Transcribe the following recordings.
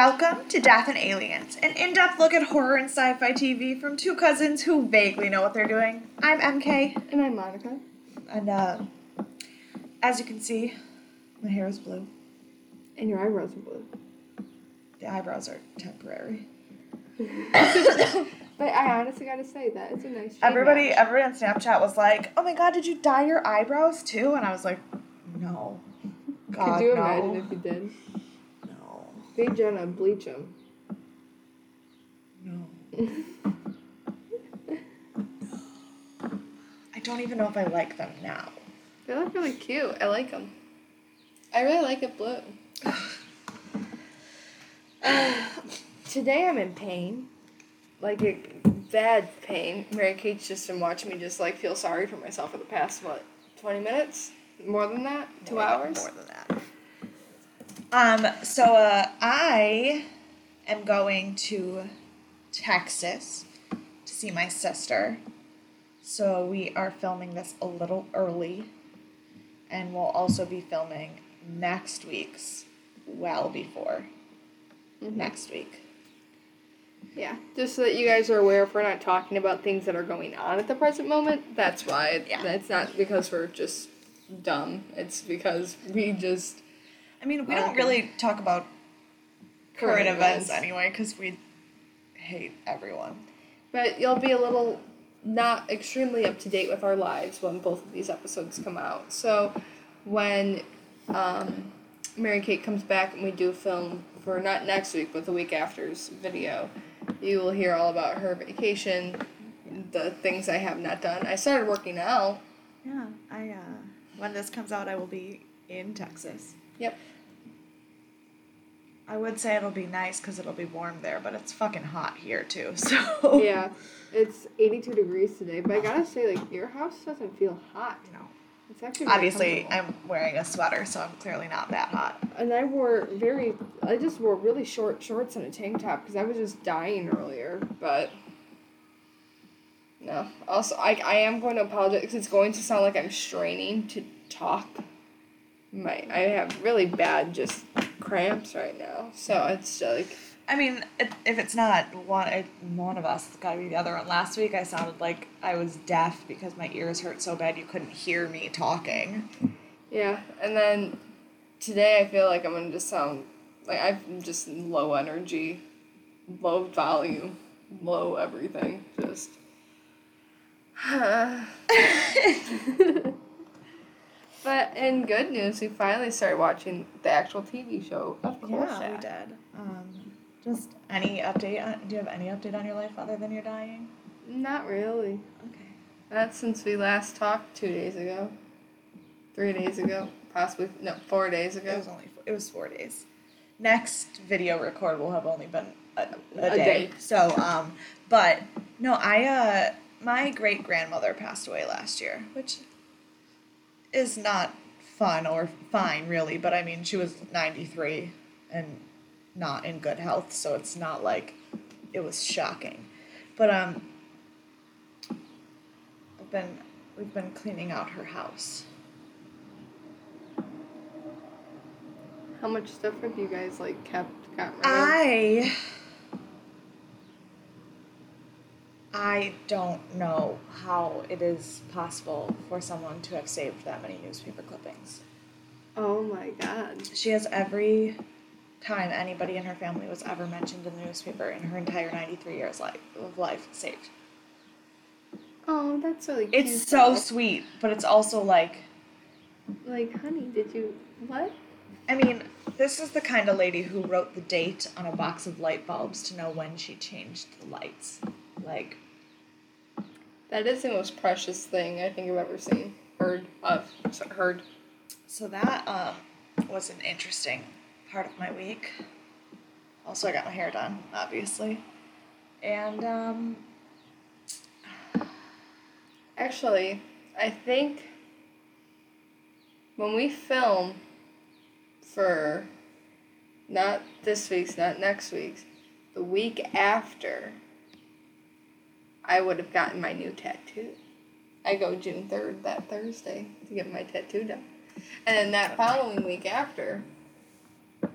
Welcome to Death and Aliens, an in depth look at horror and sci fi TV from two cousins who vaguely know what they're doing. I'm MK, And I'm Monica. and uh, as you can see, my hair is blue. And your eyebrows are blue. The eyebrows are temporary. But I honestly gotta say that it's a nice Everybody, match. everybody on Snapchat was like, "Oh my god, did you dye your eyebrows too?" And I was like, "No, God, Could you no, imagine if you did? No, Big Jenna bleach them. no." I don't even know if I like them now. They look really cute. I like them. I really like it blue. Today I'm in pain. Like a bad pain. Mary Kate's just been watching me just like feel sorry for myself for the past what, twenty minutes? More than that? Two More than- hours? More than that. Um, so uh, I am going to Texas to see my sister. So we are filming this a little early, and we'll also be filming next week's well before Mhm. next week. Yeah, just so that you guys are aware, if we're not talking about things that are going on at the present moment, that's why. Yeah. It's not because we're just dumb. It's because we just I mean, we don't really talk about current, Current events, events. anyway, because we hate everyone. But you'll be a little not extremely up to date with our lives when both of these episodes come out. So when um, Mary Kate comes back and we do film for not next week but the week after's video, you will hear all about her vacation, the things I have not done. I started working out. Yeah, I uh when this comes out I will be in Texas. Yep. I would say it'll be nice cuz it'll be warm there, but it's fucking hot here too. So Yeah, it's 82 degrees today, but I gotta say, like, your house doesn't feel hot. No. It's actually Obviously. I'm wearing a sweater, so I'm clearly not that hot. And I wore very, I just wore really short shorts and a tank top because I was just dying earlier, but. No. Also, I, I am going to apologize because it's going to sound like I'm straining to talk. My I have really bad just cramps right now, so it's like I mean, it, if it's not one it, one of us, it's got to be the other one. Last week I sounded like I was deaf because my ears hurt so bad you couldn't hear me talking. Yeah, and then today I feel like I'm gonna just sound like I'm just low energy, low volume, low everything. Just. but in good news, we finally started watching the actual TV show of course. Yeah, we did. Um, just any update? On, do you have any update on your life other than you're dying? Not really. Okay. That's since we last talked two days ago. Three days ago, possibly no, four days ago. It ago. was only it was four days. Next video record will have only been a, a, A day. day. So um, but no, I uh, my great grandmother passed away last year, which is not fun or fine really. But I mean, she was ninety three and not in good health, so it's not like it was shocking. But um, I've been we've been cleaning out her house. How much stuff have you guys like kept got rid of? I I don't know how it is possible for someone to have saved that many newspaper clippings. Oh my god. She has every time anybody in her family was ever mentioned in the newspaper in her entire 93 years life, of life saved. Oh, that's really cute. It's so sweet, but it's also like Like, honey, did you what? I mean, this is the kind of lady who wrote the date on a box of light bulbs to know when she changed the lights. Like That is the most precious thing I think I've ever seen. Heard of. Heard. So that um, was an interesting part of my week. Also, I got my hair done, obviously. And, um, Actually, I think when we film for not this week's, not next week's, the week after, I would have gotten my new tattoo. I go June 3rd, that Thursday, to get my tattoo done. And then that following week after,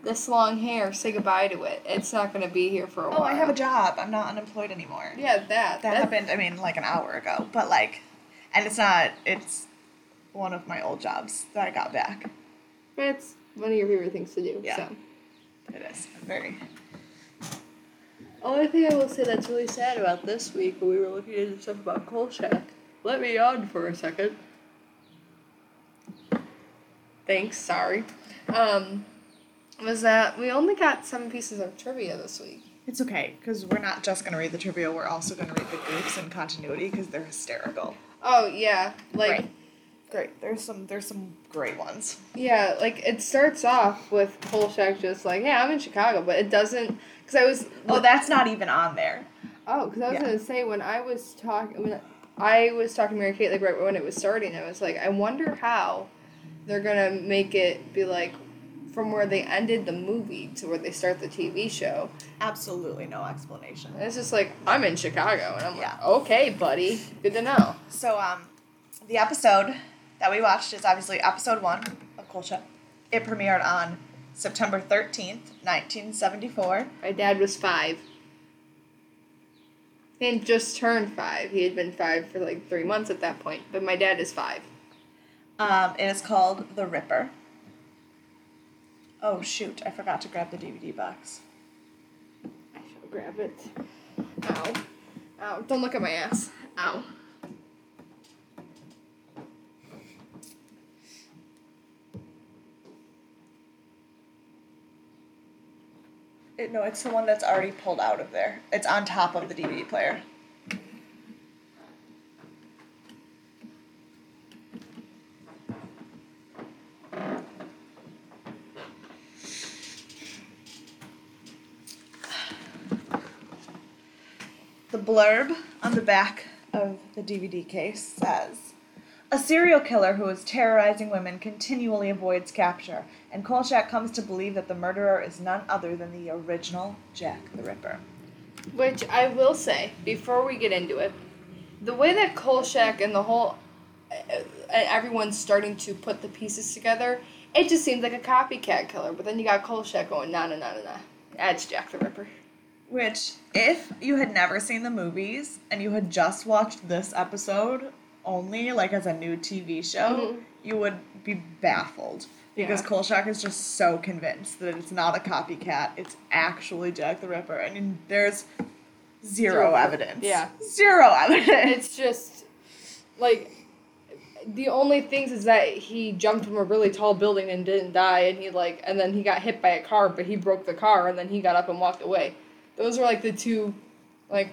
this long hair, say goodbye to it. It's not gonna be here for a while. Oh, I have a job. I'm not unemployed anymore. Yeah, that. That happened, I mean, like an hour ago. But like, and it's not, it's one of my old jobs that I got back. It's one of your favorite things to do. Yeah. So. It is. Very. Only thing I will say that's really sad about this week when we were looking into stuff about Kolchak. Let me on for a second. Thanks, sorry. Um, was that we only got seven pieces of trivia this week. It's okay, because we're not just going to read the trivia, we're also going to read the goofs and continuity because they're hysterical. Oh yeah, like Right. Great. There's some there's some great ones. yeah, like it starts off with Kolchak just like, yeah, I'm in Chicago, but it doesn't because I was Oh, that's not even on there. Oh, because I was Yeah. gonna say when I was talking when I was talking to Mary Kate like right when it was starting, I was like, I wonder how they're gonna make it be like from where they ended the movie to where they start the TV show. Absolutely no explanation. And it's just like I'm in Chicago, and I'm Yeah. like, okay, buddy, good to know. So um, the episode that we watched is obviously episode one of Kolchak. It premiered on September thirteenth, nineteen seventy four. My dad was five. He had just turned five. He had been five for like three months at that point, but my dad is five. Um, it is called The Ripper. Oh shoot! I forgot to grab the DVD box. I shall grab it. Ow. Ow. Don't look at my ass. Ow. It, no, it's the one that's already pulled out of there. It's on top of the DVD player. The blurb on the back of the DVD case says A serial killer who is terrorizing women continually avoids capture, and Kolchak comes to believe that the murderer is none other than the original Jack the Ripper. Which I will say, before we get into it, the way that Kolchak and the whole. Uh, everyone's starting to put the pieces together, it just seems like a copycat killer. But then you got Kolchak going, nah, nah, nah, nah, nah. That's Jack the Ripper. Which, if you had never seen the movies and you had just watched this episode only, like as a new TV show, Mhm. you would be baffled. Because Yeah. Kolchak is just so convinced that it's not a copycat, it's actually Jack the Ripper. I mean, there's zero, Zero evidence. Yeah. Zero evidence. It's just. Like. The only things is that he jumped from a really tall building and didn't die, and he like, and then he got hit by a car, but he broke the car, and then he got up and walked away. Those are like the two, like,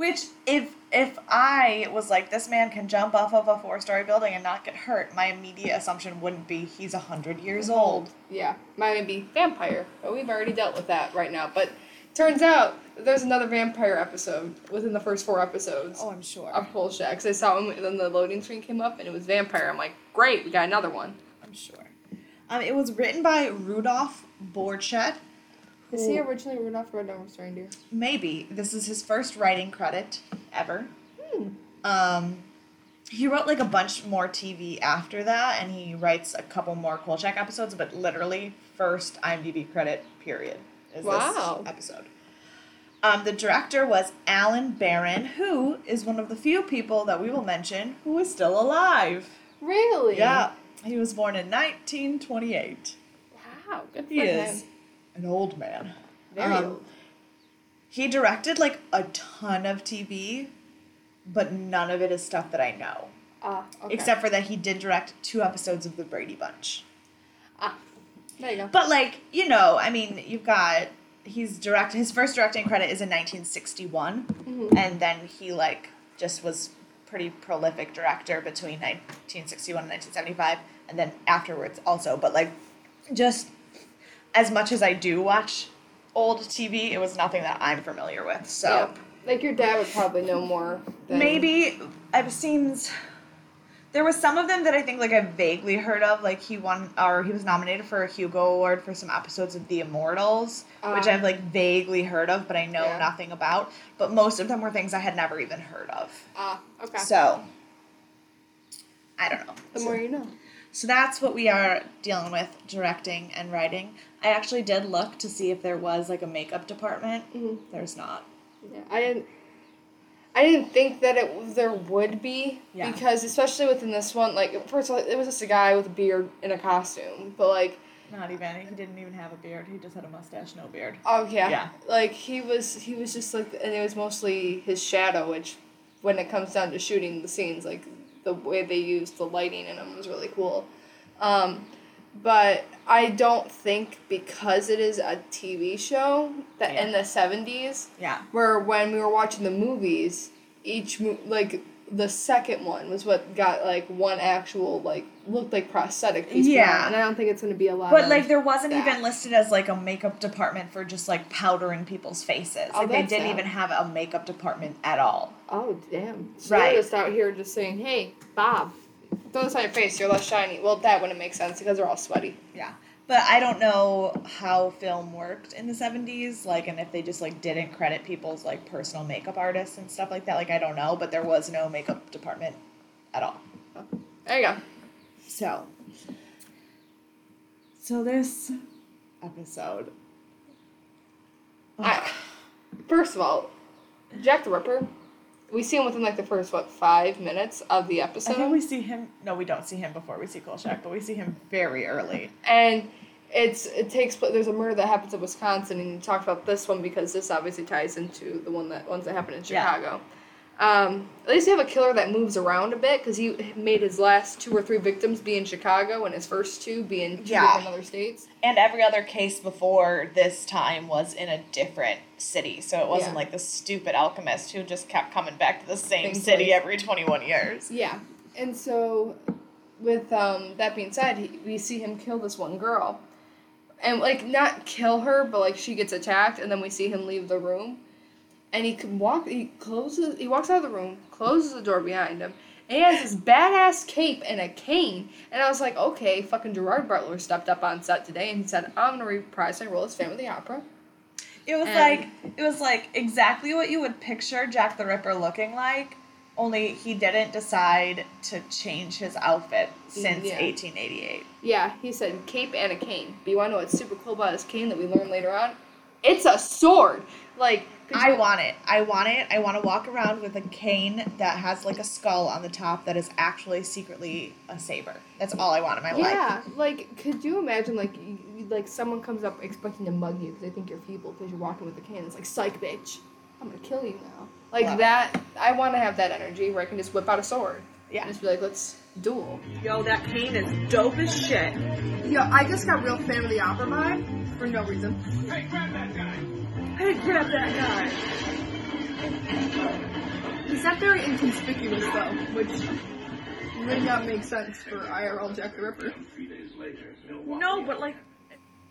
Which, if if I was like, this man can jump off of a four story building and not get hurt, my immediate assumption wouldn't be he's a hundred years old. Yeah, might be vampire, but we've already dealt with that right now. But turns out there's another vampire episode within the first four episodes Oh, I'm sure. of Kolchak. Because I saw when then the loading screen came up and it was vampire. I'm like, great, we got another one. I'm sure. Um, it was written by Rudolph Borchert. Is he originally Rudolph the Red-Nosed Reindeer? Maybe this is his first writing credit ever. Hmm. Um, he wrote like a bunch more TV after that, and he writes a couple more Kolchak episodes. But literally, first IMDb credit period is Wow. this episode. Um, the director was Allen Baron, who is one of the few people that we will mention who is still alive. Really? Yeah, he was born in 1928. Wow, good for He him. is an old man. Very Um, old. He directed like a ton of TV, but none of it is stuff that I know. Ah, okay. Except for that he did direct two episodes of The Brady Bunch. ah, there you go. But like, you know, I mean, you've got he's direct his first directing credit is in 1961 Mhm. and then he like just was pretty prolific director between 1961 and 1975 and then afterwards also but like just as much as I do watch old TV it was nothing that I'm familiar with so. Like your dad would probably know more. Than maybe I've seen there was some of them that I think like I vaguely heard of like he won or he was nominated for a Hugo Award for some episodes of The Immortals which Ah. I've like vaguely heard of but I know Yeah. nothing about but most of them were things I had never even heard of Ah, okay. so I don't know the more you know. So that's what we are dealing with directing and writing. I actually did look to see if there was like a makeup department. Mhm. There's not. Yeah, I didn't. I didn't think that it there would be Yeah. because especially within this one, like first of all, it was just a guy with a beard in a costume, but like, Not even. He didn't even have a beard. He just had a mustache, no beard. oh yeah, Yeah. like he was he was just like, and it was mostly his shadow, which when it comes down to shooting the scenes, like the way they used the lighting in them was really cool. Um, but I don't think because it is a TV show that in the seventies Yeah. where when we were watching the movies, each mo- like the second one was what got like one actual like looked like prosthetic piece. Yeah. And I don't think it's gonna be a lot. But like there wasn't that. even listed as like a makeup department for just like powdering people's faces. Oh, Like they didn't even have a makeup department at all. oh damn, so Right. they're just out here just saying, hey Bob, throw this on your face, you're less shiny. Well, that wouldn't make sense because they're all sweaty. Yeah. But I don't know how film worked in the 70s, like, and if they just, like, didn't credit people's, like, personal makeup artists and stuff like that. Like, I don't know, but there was no makeup department at all. There you go. So. So this episode. I, first of all, Jack the Ripper. We see him within like the first what five minutes of the episode. I think we see him. No, we don't see him before we see Kolchak, but we see him very early. and it's it takes place. There's a murder that happens in Wisconsin, and you talked about this one because this obviously ties into the one that ones that happened in Yeah. Chicago. Um, at least you have a killer that moves around a bit because he made his last two or three victims be in Chicago, and his first two be in two Yeah. different other states. And every other case before this time was in a different city. So it wasn't Yeah. like the stupid alchemist who just kept coming back to the same Same city place. every 21 years. Yeah, and so with um, that being said, he, we see him kill this one girl, and like not kill her, but like she gets attacked, and then we see him leave the room, and he can walk. He closes. He walks out of the room, closes the door behind him, and he has this badass cape and a cane. And I was like, okay, fucking Gerard Butler stepped up on set today, and he said, I'm gonna reprise my role as Phantom of the Opera. It was And- like it was like exactly what you would picture Jack the Ripper looking like, only he didn't decide to change his outfit since Yeah. 1888. Yeah, he said cape and a cane. But you wanna know what's super cool about his cane that we learn later on? It's a sword. Like I want it. I want it. I want to walk around with a cane that has like a skull on the top that is actually secretly a saber. That's all I want in my life. Yeah, like, could you imagine, like, you- like someone comes up expecting to mug you because they think you're feeble because you're walking with a cane. It's like, psych, bitch, I'm gonna kill you now. Like Love it. that. I want to have that energy where I can just whip out a sword. Yeah. And just be like, let's duel. Yo, that cane is dope as shit. Yo, I just got real fan of the opera vibe for no reason. Hey, grab that guy. He's not very inconspicuous though, which may not make sense for IRL Jack the Ripper. No, but like,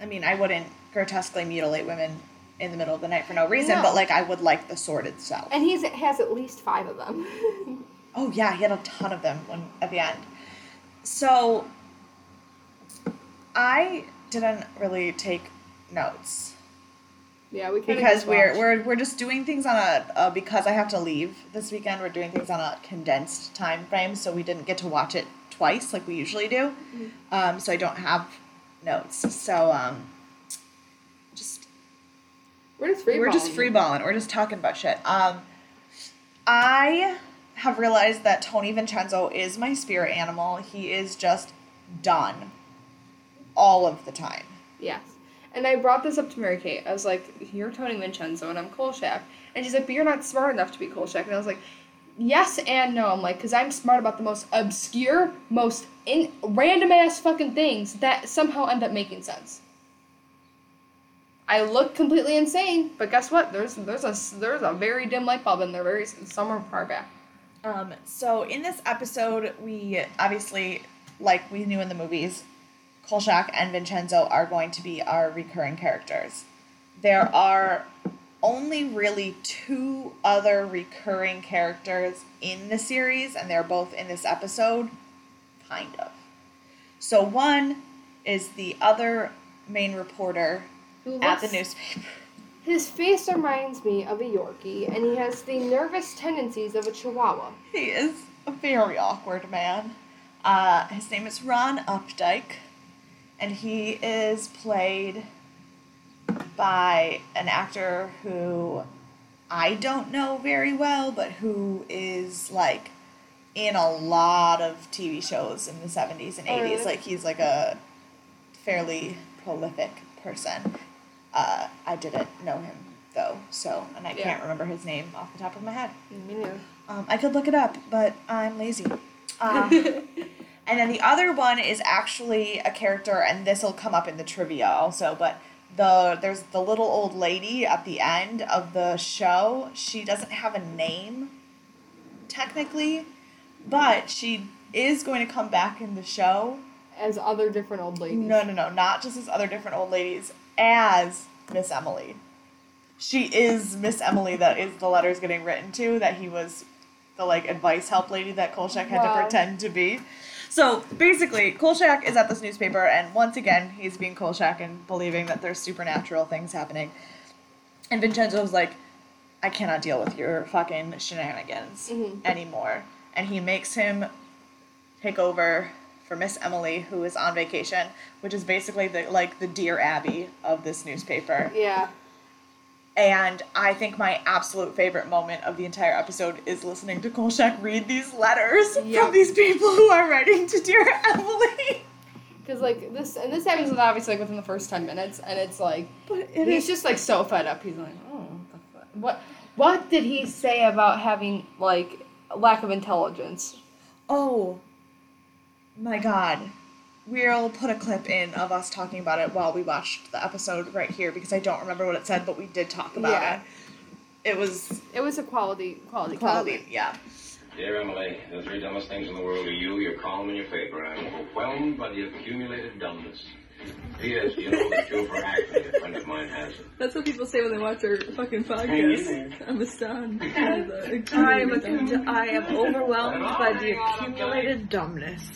I mean, I wouldn't grotesquely mutilate women in the middle of the night for no reason, No. but like, I would like the sword itself. And he has at least five of them. Oh yeah, he had a ton of them when at the end. So I didn't really take notes yeah, we because we're we're we're just doing things on a uh, because I have to leave this weekend. We're doing things on a condensed time frame, so we didn't get to watch it twice like we usually do. Um, so I don't have notes. So um, we're just free. we're just freeballing. We're just talking about shit. Um, I have realized that Tony Vincenzo is my spirit animal. He is just done all of the time. Yes. And I brought this up to Mary Kate. I was like, You're Tony Vincenzo and I'm Kolchak. And she's like, But you're not smart enough to be Kolchak. And I was like, Yes and no. I'm like, Because I'm smart about the most obscure, most in random ass fucking things that somehow end up making sense. I look completely insane, but guess what? There's there's a there's a very dim light bulb in there, very somewhere far back. Um, so in this episode, we obviously, like we knew in the movies, Kolchak and Vincenzo are going to be our recurring characters. There are only really two other recurring characters in the series, and they're both in this episode, kind of. So one is the other main reporter Who at the newspaper. His face reminds me of a Yorkie, and he has the nervous tendencies of a Chihuahua. He is a very awkward man. Uh, his name is Ron Updyke, and he is played by an actor who I don't know very well, but who is like in a lot of TV shows in the 70s and 80s. Oh. Like he's like a fairly prolific person. Uh, I didn't know him though, so and I Yeah. can't remember his name off the top of my head. Me neither. Um, I could look it up, but I'm lazy. Um, and then the other one is actually a character, and this will come up in the trivia also. But the there's the little old lady at the end of the show. She doesn't have a name, technically, but she is going to come back in the show. As other different old ladies. No, no, no, not just as other different old ladies, as Miss Emily. She is Miss Emily that is the letters getting written to, that he was the like advice help lady that Kolchak had Wow. to pretend to be. So basically, Kolchak is at this newspaper, and once again, he's being Kolchak and believing that there's supernatural things happening. And Vincenzo's like, I cannot deal with your fucking shenanigans Mhm. anymore. And he makes him take over for Miss Emily, who is on vacation, which is basically the like the Dear Abby of this newspaper. Yeah. And I think my absolute favorite moment of the entire episode is listening to Kolchak read these letters Yep. from these people who are writing to Dear Emily. Because like this, and this happens obviously like within the first ten minutes, and it's like But it he's is just like so fed up. He's like, oh, what the fuck? What? What did he say about having like lack of intelligence? Oh my god. We'll put a clip in of us talking about it while we watched the episode right here because I don't remember what it said, but we did talk about Yeah. it. It was It was a quality quality quality, comment. yeah. Dear Emily, the three dumbest things in the world are you, your column, and your paper. I'm overwhelmed by the accumulated dumbness. P.S. You know the cure for acne. A friend of mine has it. That's what people say when they watch our fucking podcast. I'm astounded. by the I am, accumulated I am overwhelmed by the accumulated dumbness.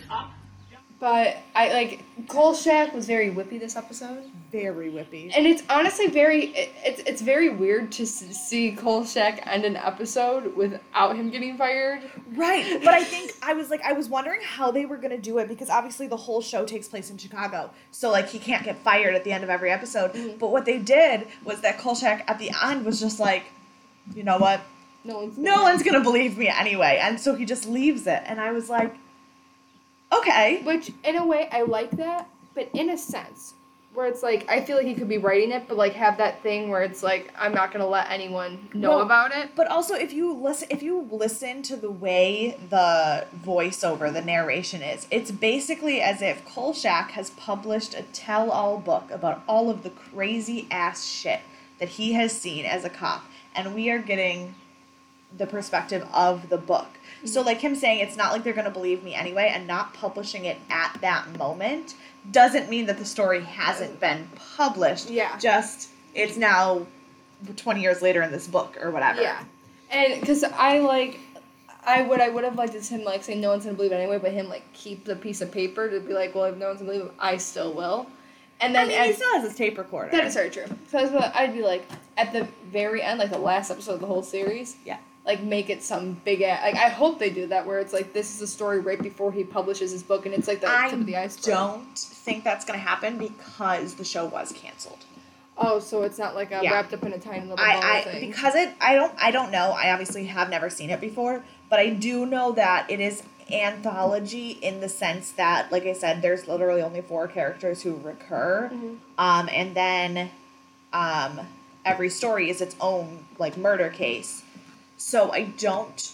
But I like Kolchak was very whippy this episode, Very whippy. and it's honestly very it, it's it's very weird to see Kolchak end an episode without him getting fired. Right, but I think I was like I was wondering how they were gonna do it because obviously the whole show takes place in Chicago, so like he can't get fired at the end of every episode. Mm-hmm. But what they did was that Kolchak at the end was just like, you know what, No one's no one's gonna believe me anyway, and so he just leaves it, and I was like, okay, Which, in a way, I like that, but in a sense, where it's like I feel like he could be writing it, but like have that thing where it's like I'm not gonna let anyone know Well, about it. But also, if you listen, if you listen to the way the voiceover, the narration is, it's basically as if Kolchak has published a tell-all book about all of the crazy ass shit that he has seen as a cop, and we are getting the perspective of the book. So, like him saying, it's not like they're gonna believe me anyway, and not publishing it at that moment doesn't mean that the story hasn't been published. Yeah. Just it's now 20 years later in this book or whatever. Yeah, and because I like. I would I would have liked is him like saying no one's gonna believe it anyway, but him like keep the piece of paper to be like, well, if no one's gonna believe it, I still will. And I then mean, he still has his tape recorder. that is very true. So I'd be like at the very end, like the last episode of the whole series. Yeah. Like make it some big ass. Like I hope they do that where it's like this is a story right before he publishes his book, and it's like the I tip of the iceberg. don't think that's going to happen because the show was canceled. Oh, so it's not like a Yeah. wrapped up in a tiny little ball I, I thing. because it I don't I don't know. I obviously have never seen it before, but I do know that it is anthology in the sense that like I said there's literally only four characters who recur. Mhm. Um and then um every story is its own like murder case. So I don't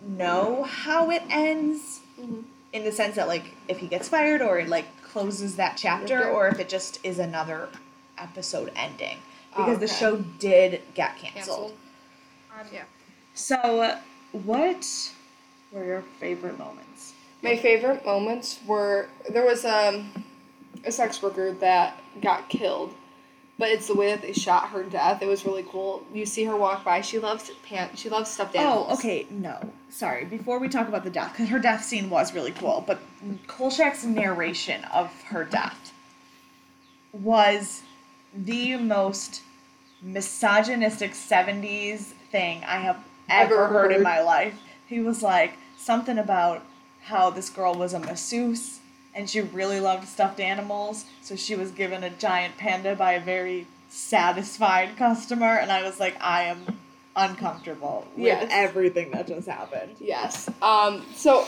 know how it ends Mhm. in the sense that like if he gets fired or it like closes that chapter Okay. or if it just is another episode ending Oh, because the show did get canceled. canceled. yeah. So, what were your favorite moments? My favorite moments were there was um, a sex worker that got killed, but it's the way that they shot her death. It was really cool. You see her walk by. She loves pan. She loves stuffed oh, animals. Oh, okay, no. Sorry. Before we talk about the death, because her death scene was really cool, but Kolchak's narration of her death was the most misogynistic 70s thing I have ever, Ever heard in my life. He was like, something about how this girl was a masseuse and she really loved stuffed animals, so she was given a giant panda by a very satisfied customer, and I was like, I am uncomfortable with Yes. everything that just happened. Yes. Um. So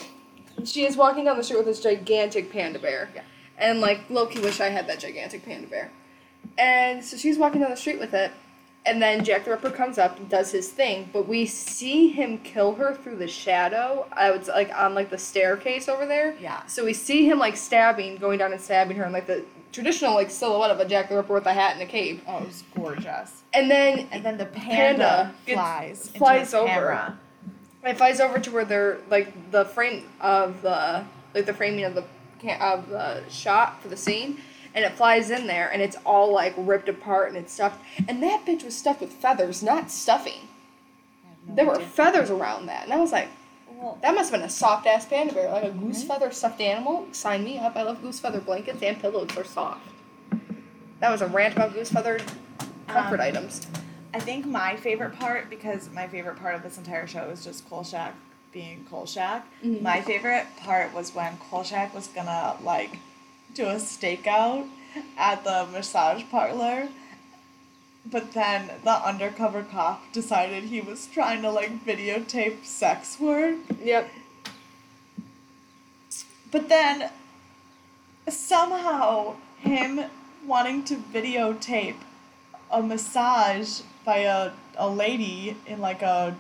she is walking down the street with this gigantic panda bear. Yeah. And like Loki wish I had that gigantic panda bear. And so she's walking down the street with it, and then Jack the Ripper comes up and does his thing, but we see him kill her through the shadow. I was like on like the staircase over there. Yeah. So we see him like stabbing, going down and stabbing her in like the traditional like silhouette of a Jack the Ripper with a hat and a cape. Oh, it was gorgeous. And then And then the Panda panda, gets- flies flies over. camera. It flies over to where they're like the frame of the like the framing of the of the shot for the scene, and it flies in there and it's all like ripped apart and it's stuffed. And that bitch was stuffed with feathers, not stuffing. there were feathers around that, and I was like, Well, that must have been a soft ass panda bear, like a goose feather stuffed animal. Sign me up! I love goose feather blankets and pillows. They're soft. That was a rant about goose feather comfort Um, items. I think my favorite part, because my favorite part of this entire show is just Kolchak being Kolchak. Mhm. My favorite part was when Kolchak was gonna like do a stakeout at the massage parlor, but then the undercover cop decided he was trying to like videotape sex work. Yep. But then somehow him wanting to videotape a massage by a, a lady in like a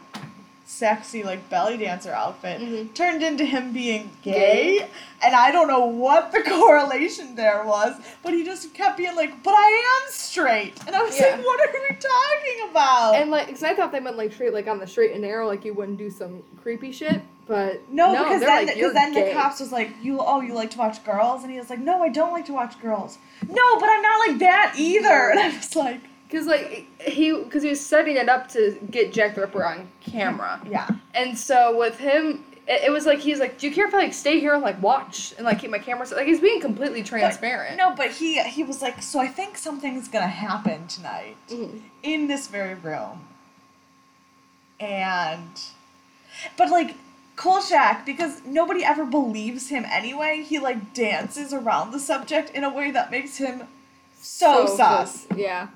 sexy like belly dancer outfit Mhm. turned into him being gay and I don't know what the correlation there was but he just kept being like but I am straight and I was Yeah. like what are we talking about And like, cause I thought they meant like straight, like on the straight and narrow, like you wouldn't do some creepy shit. But No, because then like, because then gay." the cops was like, "You oh you like to watch girls?" And he was like, "No, I don't like to watch girls." No, but I'm not like that either. And I was like, Cause like he, cause he was setting it up to get Jack the Ripper on camera, "Yeah, and so with him, it, it was like he's like, "Do you care if I like stay here and like watch and like keep my camera?" set?" Like he's being completely transparent. no." But he he was like, "So I think something's gonna happen tonight Mhm. in this very room." And, but like Kolchak, because nobody ever believes him anyway, he like dances around the subject in a way that makes him so, sus. Yeah.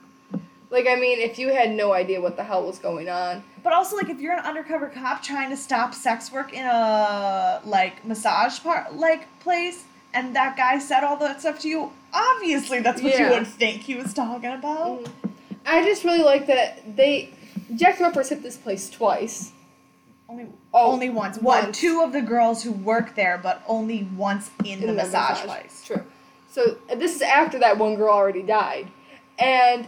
Like I mean, if you had no idea what the hell was going on, But also, like, if you're an undercover cop trying to stop sex work in a like massage part like place, and that guy said all that stuff to you, obviously that's what Yeah. you would think he was talking about. Mm. I just really like that they Jack the Ripper's hit this place twice. Only, Oh, only once. One, two of the girls who work there, but only once in, the, massage, place. True. So this is after that one girl already died, and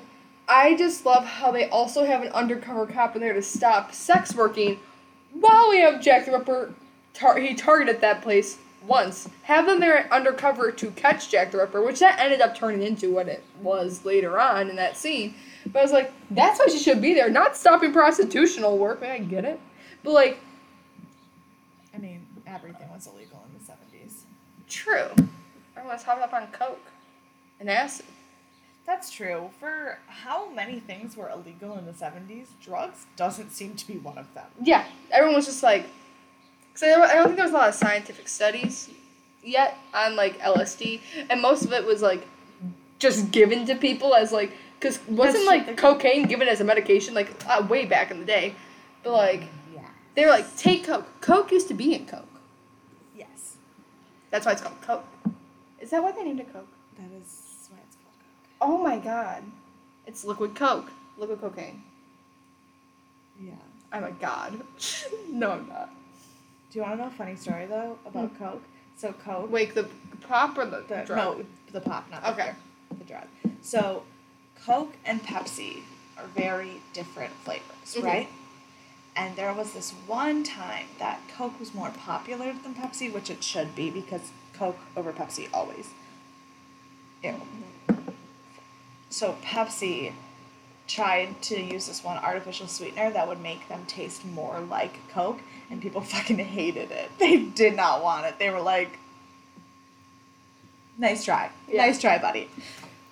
I just love how they also have an undercover cop in there to stop sex working, while we have Jack the Ripper. Tar- he targeted that place once. Have them there undercover to catch Jack the Ripper, which that ended up turning into what it was later on in that scene. But I was like, that's why she should be there, not stopping prostitutional work. Man, I get it, but like, I mean, everything was illegal in the seventies. true. Everyone's hopped up on coke and acid. That's true. For how many things were illegal in the seventies, drugs doesn't seem to be one of them. Yeah, everyone was just like, because I, don't- think there was a lot of scientific studies yet on like LSD, and most of it was like just given to people as like, because wasn't like cocaine given as a medication like uh, way back in the day, but like Yeah. they were like take coke. Coke used to be in coke. Yes. That's why it's called coke. Is that why they named it coke? That is why it's called coke. Oh my god, it's liquid coke, liquid cocaine. Yeah. I'm a god. no, I'm not. Do you want to know a funny story though about Coke? So Coke, Wait, the pop or the, the drug? no, the pop, not the, Okay. the drug. So Coke and Pepsi are very different flavors, Mhm. right? And there was this one time that Coke was more popular than Pepsi, which it should be because Coke over Pepsi always. Ew. So Pepsi tried to use this one artificial sweetener that would make them taste more like Coke, and people fucking hated it. They did not want it. They were like, "Nice try, Yeah. nice try, buddy."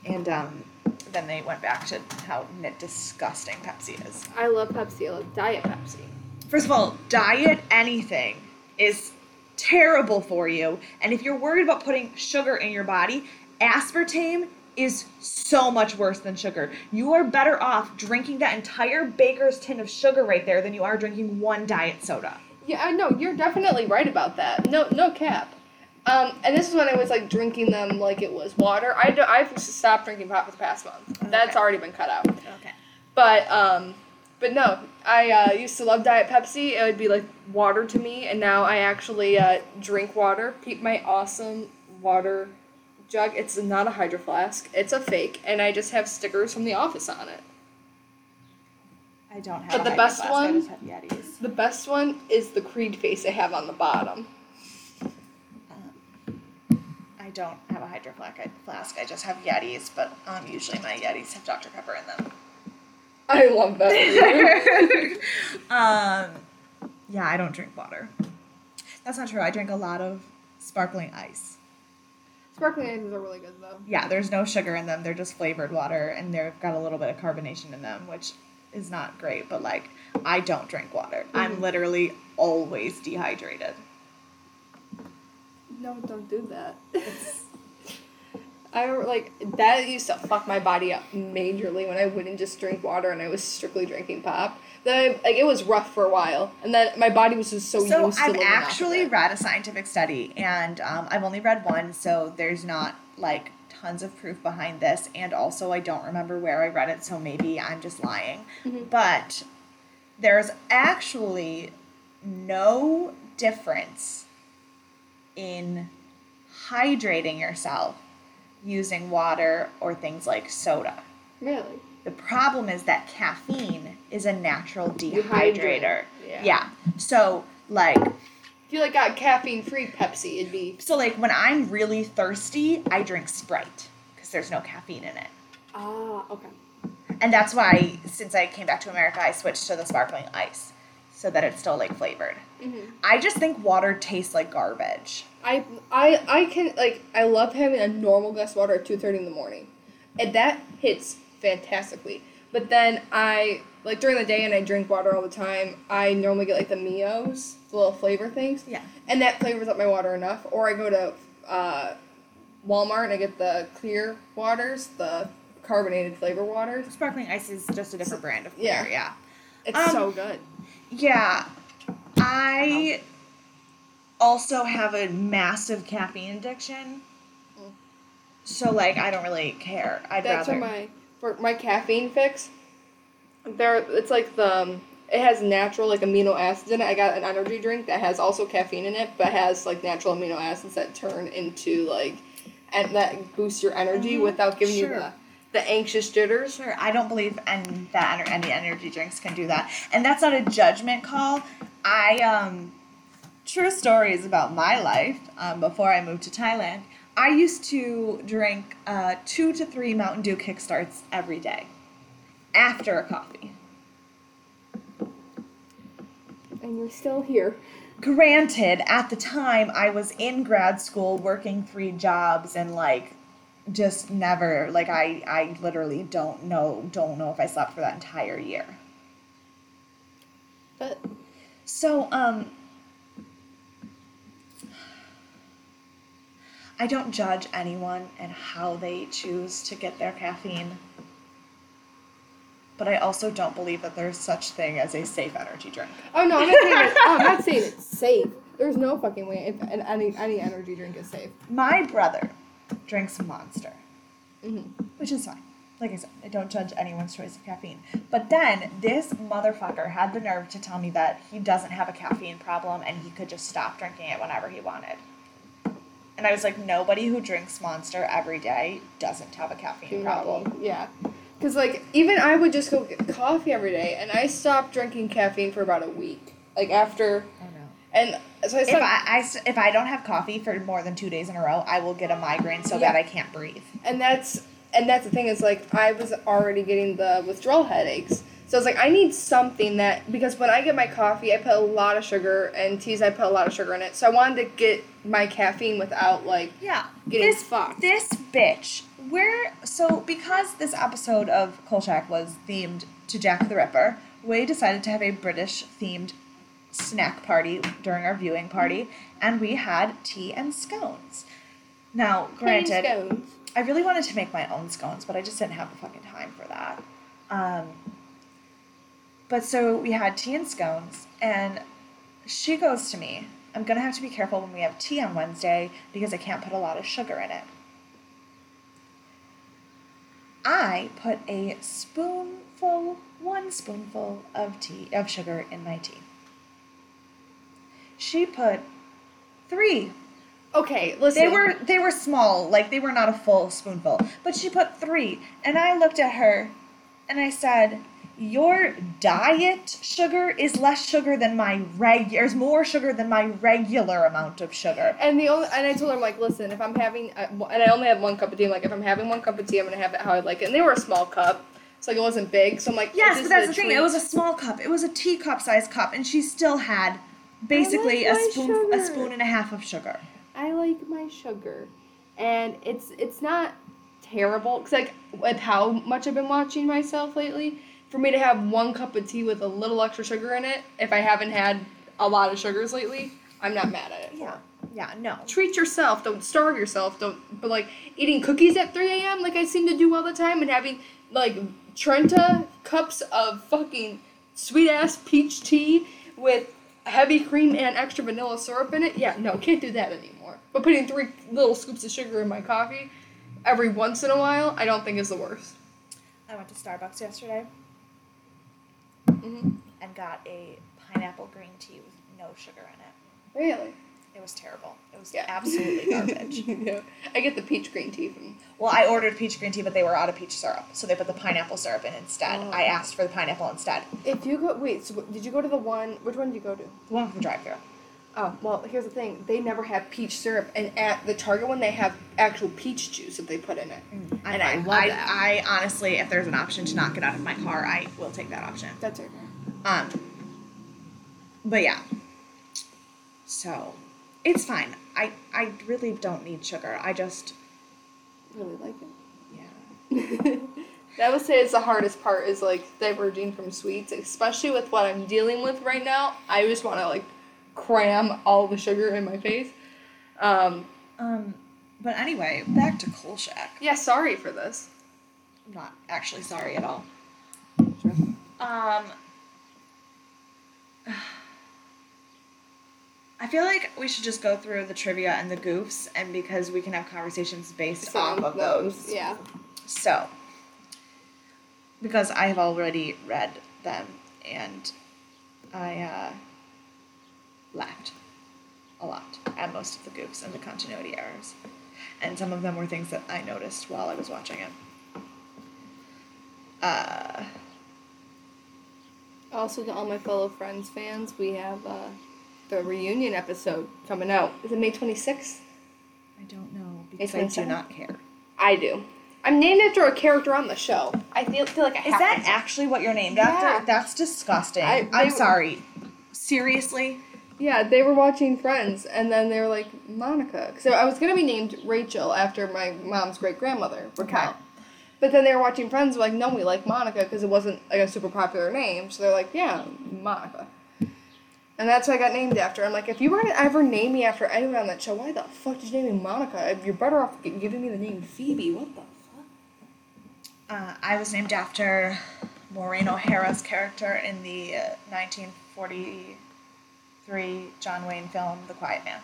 And um, then they went back to how disgusting Pepsi is. I love Pepsi. I love Diet Pepsi. First of all, diet anything is terrible for you. And if you're worried about putting sugar in your body, aspartame is so much worse than sugar. You are better off drinking that entire baker's tin of sugar right there than you are drinking one diet soda. Yeah, I know you're definitely right about that. No, no cap. Um, and this is when I was like drinking them like it was water. I do, I've stopped drinking pop for the past month. That's already been cut out. Okay. But um, but no, I uh, used to love Diet Pepsi. It would be like water to me, and now I actually uh, drink water. Keep my awesome water jug. It's not a hydro flask. It's a fake, and I just have stickers from the office on it. I don't have But a the Hydro best Flask, I one- just have Yetis. The best one is the Creed face I have on the bottom. I don't have a hydro flask. I, flask. I just have Yetis, but um, usually my Yetis have Dr. Pepper in them. I love that. um, yeah, I don't drink water. That's not true. I drink a lot of sparkling ice. Sparkling ices are really good though. Yeah, there's no sugar in them. They're just flavored water, and they've got a little bit of carbonation in them, which is not great. But like, I don't drink water. I'm mm-hmm. literally always dehydrated. No, don't do that. I remember, like that used to fuck my body up majorly when I wouldn't just drink water and I was strictly drinking pop. Then I, like it was rough for a while, and then my body was just so, So used to I've living off of actually read a scientific study, and um, I've only read one, so there's not like tons of proof behind this. And also, I don't remember where I read it, so maybe I'm just lying. But there's actually no difference in hydrating yourself using water or things like soda. really. The problem is that caffeine is a natural Dehydrator, yeah. yeah. So like If you like got caffeine free Pepsi, it'd be so like when I'm really thirsty, I drink Sprite because there's no caffeine in it. ah okay. And that's why since I came back to America, I switched to the sparkling ice so that it's still like flavored. Mm-hmm. I just think water tastes like garbage. I I I can like I love having a normal glass of water at two thirty in the morning, and that hits fantastically. But then I like during the day and I drink water all the time. I normally get like the Mios, the little flavor things. Yeah. And that flavors up my water enough. Or I go to uh, Walmart and I get the clear waters, the carbonated flavor waters. Sparkling ice is just a different brand of Yeah. beer. Yeah. It's Um, so good. Yeah. I also have a massive caffeine addiction. Mm. So like I don't really care. I'd That's rather my for my caffeine fix. There, it's like the um, it has natural like amino acids in it. I got an energy drink that has also caffeine in it, but has like natural amino acids that turn into like and that boosts your energy Mhm, without giving sure. you the the anxious jitters. Sure, I don't believe and that ener- any energy drinks can do that. And that's not a judgment call. I um true stories about my life um, before I moved to Thailand. I used to drink uh, two to three Mountain Dew kickstarts every day after a coffee. And you're still here. Granted, at the time I was in grad school working three jobs and like just never like I I literally don't know don't know if I slept for that entire year. But So, um, I don't judge anyone and how they choose to get their caffeine. But I also don't believe that there's such thing as a safe energy drink. oh no, I'm not saying it, oh, I'm not saying it's safe. There's no fucking way if any any energy drink is safe. My brother drinks Monster, Mhm. which is fine. Like I said, I don't judge anyone's choice of caffeine. But then this motherfucker had the nerve to tell me that he doesn't have a caffeine problem and he could just stop drinking it whenever he wanted. And I was like, nobody who drinks Monster every day doesn't have a caffeine problem. Yeah. Because, like, even I would just go get coffee every day, and I stopped drinking caffeine for about a week. Like, after. Oh no. And so I If. I, I if I don't have coffee for more than two days in a row, I will get a migraine so Yeah. bad I can't breathe. and that's. And that's the thing is, like, I was already getting the withdrawal headaches. So I was like, I need something that. Because when I get my coffee, I put a lot of sugar, and teas, I put a lot of sugar in it. So I wanted to get my caffeine without, like. Yeah. Getting this fucked. This bitch. Where so because this episode of Kolchak was themed to Jack the Ripper, we decided to have a British themed snack party during our viewing party, and we had tea and scones. Now, granted, Scones. I really wanted to make my own scones, but I just didn't have the fucking time for that. Um, but so we had tea and scones, and she goes to me, I'm gonna have to be careful when we have tea on Wednesday because I can't put a lot of sugar in it. I put a spoonful, one spoonful of tea of sugar in my tea. She put three Okay, listen. they were they were small, like they were not a full spoonful. But she put three, and I looked at her, and I said, "Your diet sugar is less sugar than my regular. Is more sugar than my regular amount of sugar." And the only and I told her I'm like, listen, if I'm having uh, and I only had one cup of tea. I'm like, if I'm having one cup of tea, I'm gonna have it how I like it. And they were a small cup, so like it wasn't big. So I'm like, Yes, but that's the a thing. It was a small cup. It was a teacup sized cup, and she still had basically like a spoon a spoon and a half of sugar. I like my sugar, and it's it's not terrible. Cause like with how much I've been watching myself lately, for me to have one cup of tea with a little extra sugar in it, if I haven't had a lot of sugars lately, I'm not mad at it. Yeah, yeah, no. Treat yourself. Don't starve yourself. Don't. But like eating cookies at 3 a.m. like I seem to do all the time, and having like Trenta cups of fucking sweet ass peach tea with heavy cream and extra vanilla syrup in it. Yeah, no, can't do that anymore. But putting three little scoops of sugar in my coffee every once in a while, I don't think is the worst. I went to Starbucks yesterday hmm and got a pineapple green tea with no sugar in it. Really? It was terrible. It was Yeah. absolutely garbage. yeah. I get the peach green tea from. well, I ordered peach green tea, but they were out of peach syrup, so they put the pineapple syrup in instead. Oh. I asked for the pineapple instead. If you go, wait. So did you go to the one? Which one did you go to? The one from the Oh, well, here's the thing. They never have peach syrup, and at the Target one, they have actual peach juice that they put in it. And I love I, that. I honestly, if there's an option to not get out of my car, I will take that option. That's okay. Um, but yeah. So, it's fine. I I really don't need sugar. I just Really like it. yeah. I would say it's the hardest part is like diverging from sweets, especially with what I'm dealing with right now. I just want to like cram all the sugar in my face. Um, Um, but anyway, back to Kolchak. yeah, sorry for this. I'm not actually sorry at all. Um, I feel like we should just go through the trivia and the goofs, and because we can have conversations based off of those. Yeah. So, because I have already read them, and I uh, laughed a lot at most of the goofs and the continuity errors, and some of them were things that I noticed while I was watching it. Uh, Also, to all my fellow Friends fans, we have uh, the reunion episode coming out. Is it May 26th? I don't know because I do not care. I do. I'm named after a character on the show. I feel, feel like I Is that to. actually what you're named Yeah. after? That's disgusting. I- I'm sorry. Seriously? Yeah, they were watching Friends, and then they were like Monica. So I was gonna be named Rachel after my mom's great grandmother, Raquel. But then they were watching Friends, were like, no, we like Monica because it wasn't like a super popular name. So they're like, yeah, Monica. And that's what I got named after. I'm like, if you were to ever name me after anyone on that show, why the fuck did you name me Monica? You're better off giving me the name Phoebe. What the fuck? Uh, I was named after Maureen O'Hara's character in the uh, 1943 John Wayne film The Quiet Man.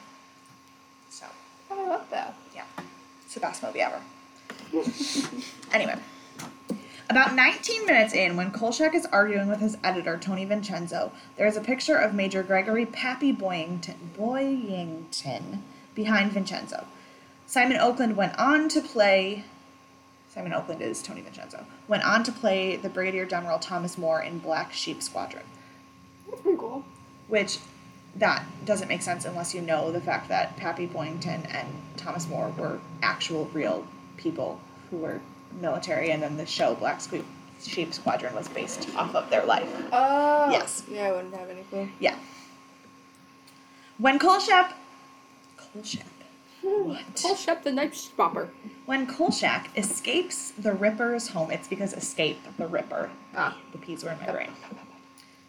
So, oh, I love that. yeah, it's the best movie ever. anyway, about 19 minutes in, when Kolchak is arguing with his editor, Tony Vincenzo, there is a picture of Major Gregory Pappy Boyington, Boyington behind Vincenzo. Simon Oakland went on to play. Simon Oakland is Tony Vincenzo. Went on to play the Brigadier General Thomas Moore in Black Sheep Squadron, That's pretty cool. which that doesn't make sense unless you know the fact that Pappy Boyington and Thomas More were actual real people who were military, and then the show Black Sque- Sheep Squadron was based off of their life. Oh. Yes. Yeah, I wouldn't have any clue. Yeah. When Kolchak, Kolchak, what? Shep the Night Stopper. When Kolchak escapes the Ripper's home, it's because escape the Ripper. Ah. The P's were in my brain.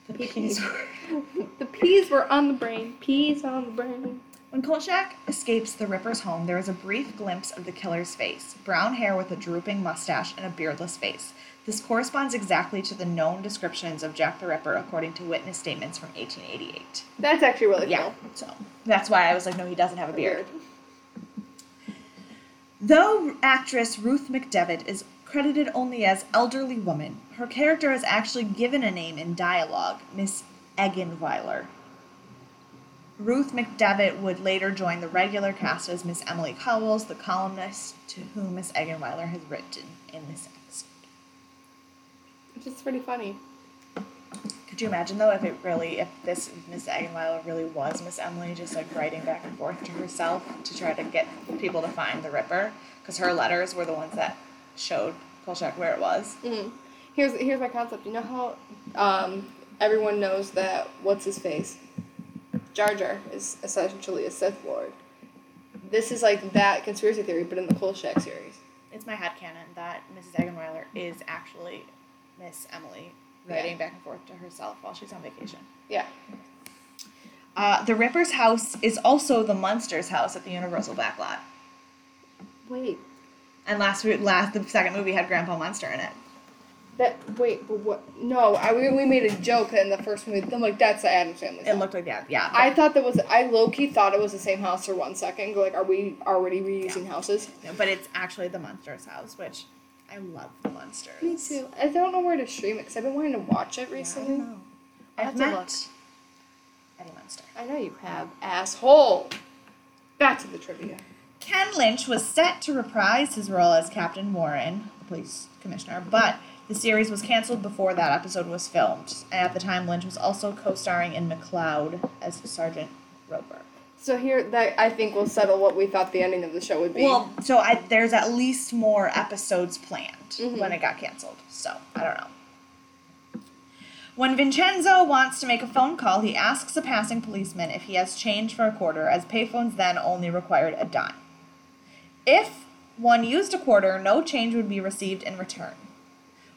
The peas were. The peas were on the brain. Peas on the brain. When Kolchak escapes the Ripper's home, there is a brief glimpse of the killer's face brown hair with a drooping mustache and a beardless face. This corresponds exactly to the known descriptions of Jack the Ripper according to witness statements from 1888. That's actually really Yeah, cool. so that's why I was like, no, he doesn't have a beard. Though actress Ruth McDevitt is credited only as elderly woman, her character is actually given a name in dialogue, Miss Eggenweiler. Ruth McDevitt would later join the regular cast as Miss Emily Cowles, the columnist to whom Miss Eggenweiler has written in this episode. Which is pretty funny. Could you imagine though if it really, if this Miss Eggenweiler really was Miss Emily, just like writing back and forth to herself to try to get people to find the Ripper, because her letters were the ones that showed Kolchak where it was. hmm Here's here's my concept. You know how um, everyone knows that what's his face, Jar Jar is essentially a Sith Lord. This is like that conspiracy theory, but in the Kolchak series. It's my headcanon that Mrs. Eggenweiler is actually Miss Emily writing Yeah. back and forth to herself while she's on vacation. Yeah. Uh, the Ripper's house is also the Munsters' house at the Universal backlot. Wait. And last week, last the second movie had Grandpa Munster in it. That wait, but what? No, I we, we made a joke in the first movie. I'm like, that's the Adams family. It looked like that, yeah. I thought that was I low key thought it was the same house for one second. Go like, are we already reusing houses? No, but it's actually the Munsters' house, which I love the Munsters. Me too. I don't know where to stream it because I've been wanting to watch it Yeah, I recently. don't know. I'll I've have to met look. Eddie Munster. I know you have, asshole. Back to the trivia. Ken Lynch was set to reprise his role as Captain Warren, the police commissioner, but the series was canceled before that episode was filmed. And at the time, Lynch was also co-starring in McCloud as Sergeant Roper. So here, that I think will settle what we thought the ending of the show would be. Well, so I, there's at least more episodes planned Mhm. when it got canceled. So I don't know. When Vincenzo wants to make a phone call, he asks a passing policeman if he has change for a quarter, as payphones then only required a dime. If one used a quarter, no change would be received in return.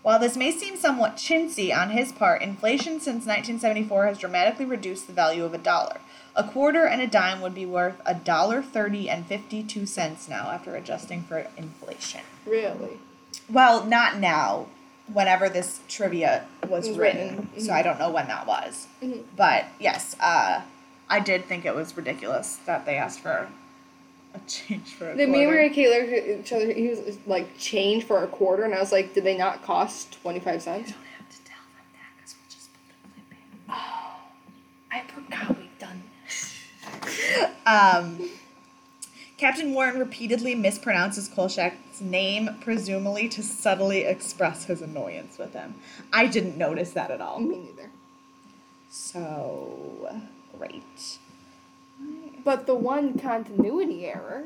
While this may seem somewhat chintzy on his part, inflation since 1974 has dramatically reduced the value of a dollar. A quarter and a dime would be worth a dollar thirty and fifty-two cents now after adjusting for inflation. really, Well, not now. Whenever this trivia was written, written, so I don't know when that was. Mhm. But yes, uh, I did think it was ridiculous that they asked for a change for a the quarter. me and Mary Kay looked at each other. He was like change for a quarter, and I was like, did they not cost twenty five cents? don't have to tell them that because we'll just put a clip in. Oh, I forgot we've done Um, Captain Warren repeatedly mispronounces Kolchak's name, presumably to subtly express his annoyance with him. I didn't notice that at all. Me neither. So great. But the one continuity error,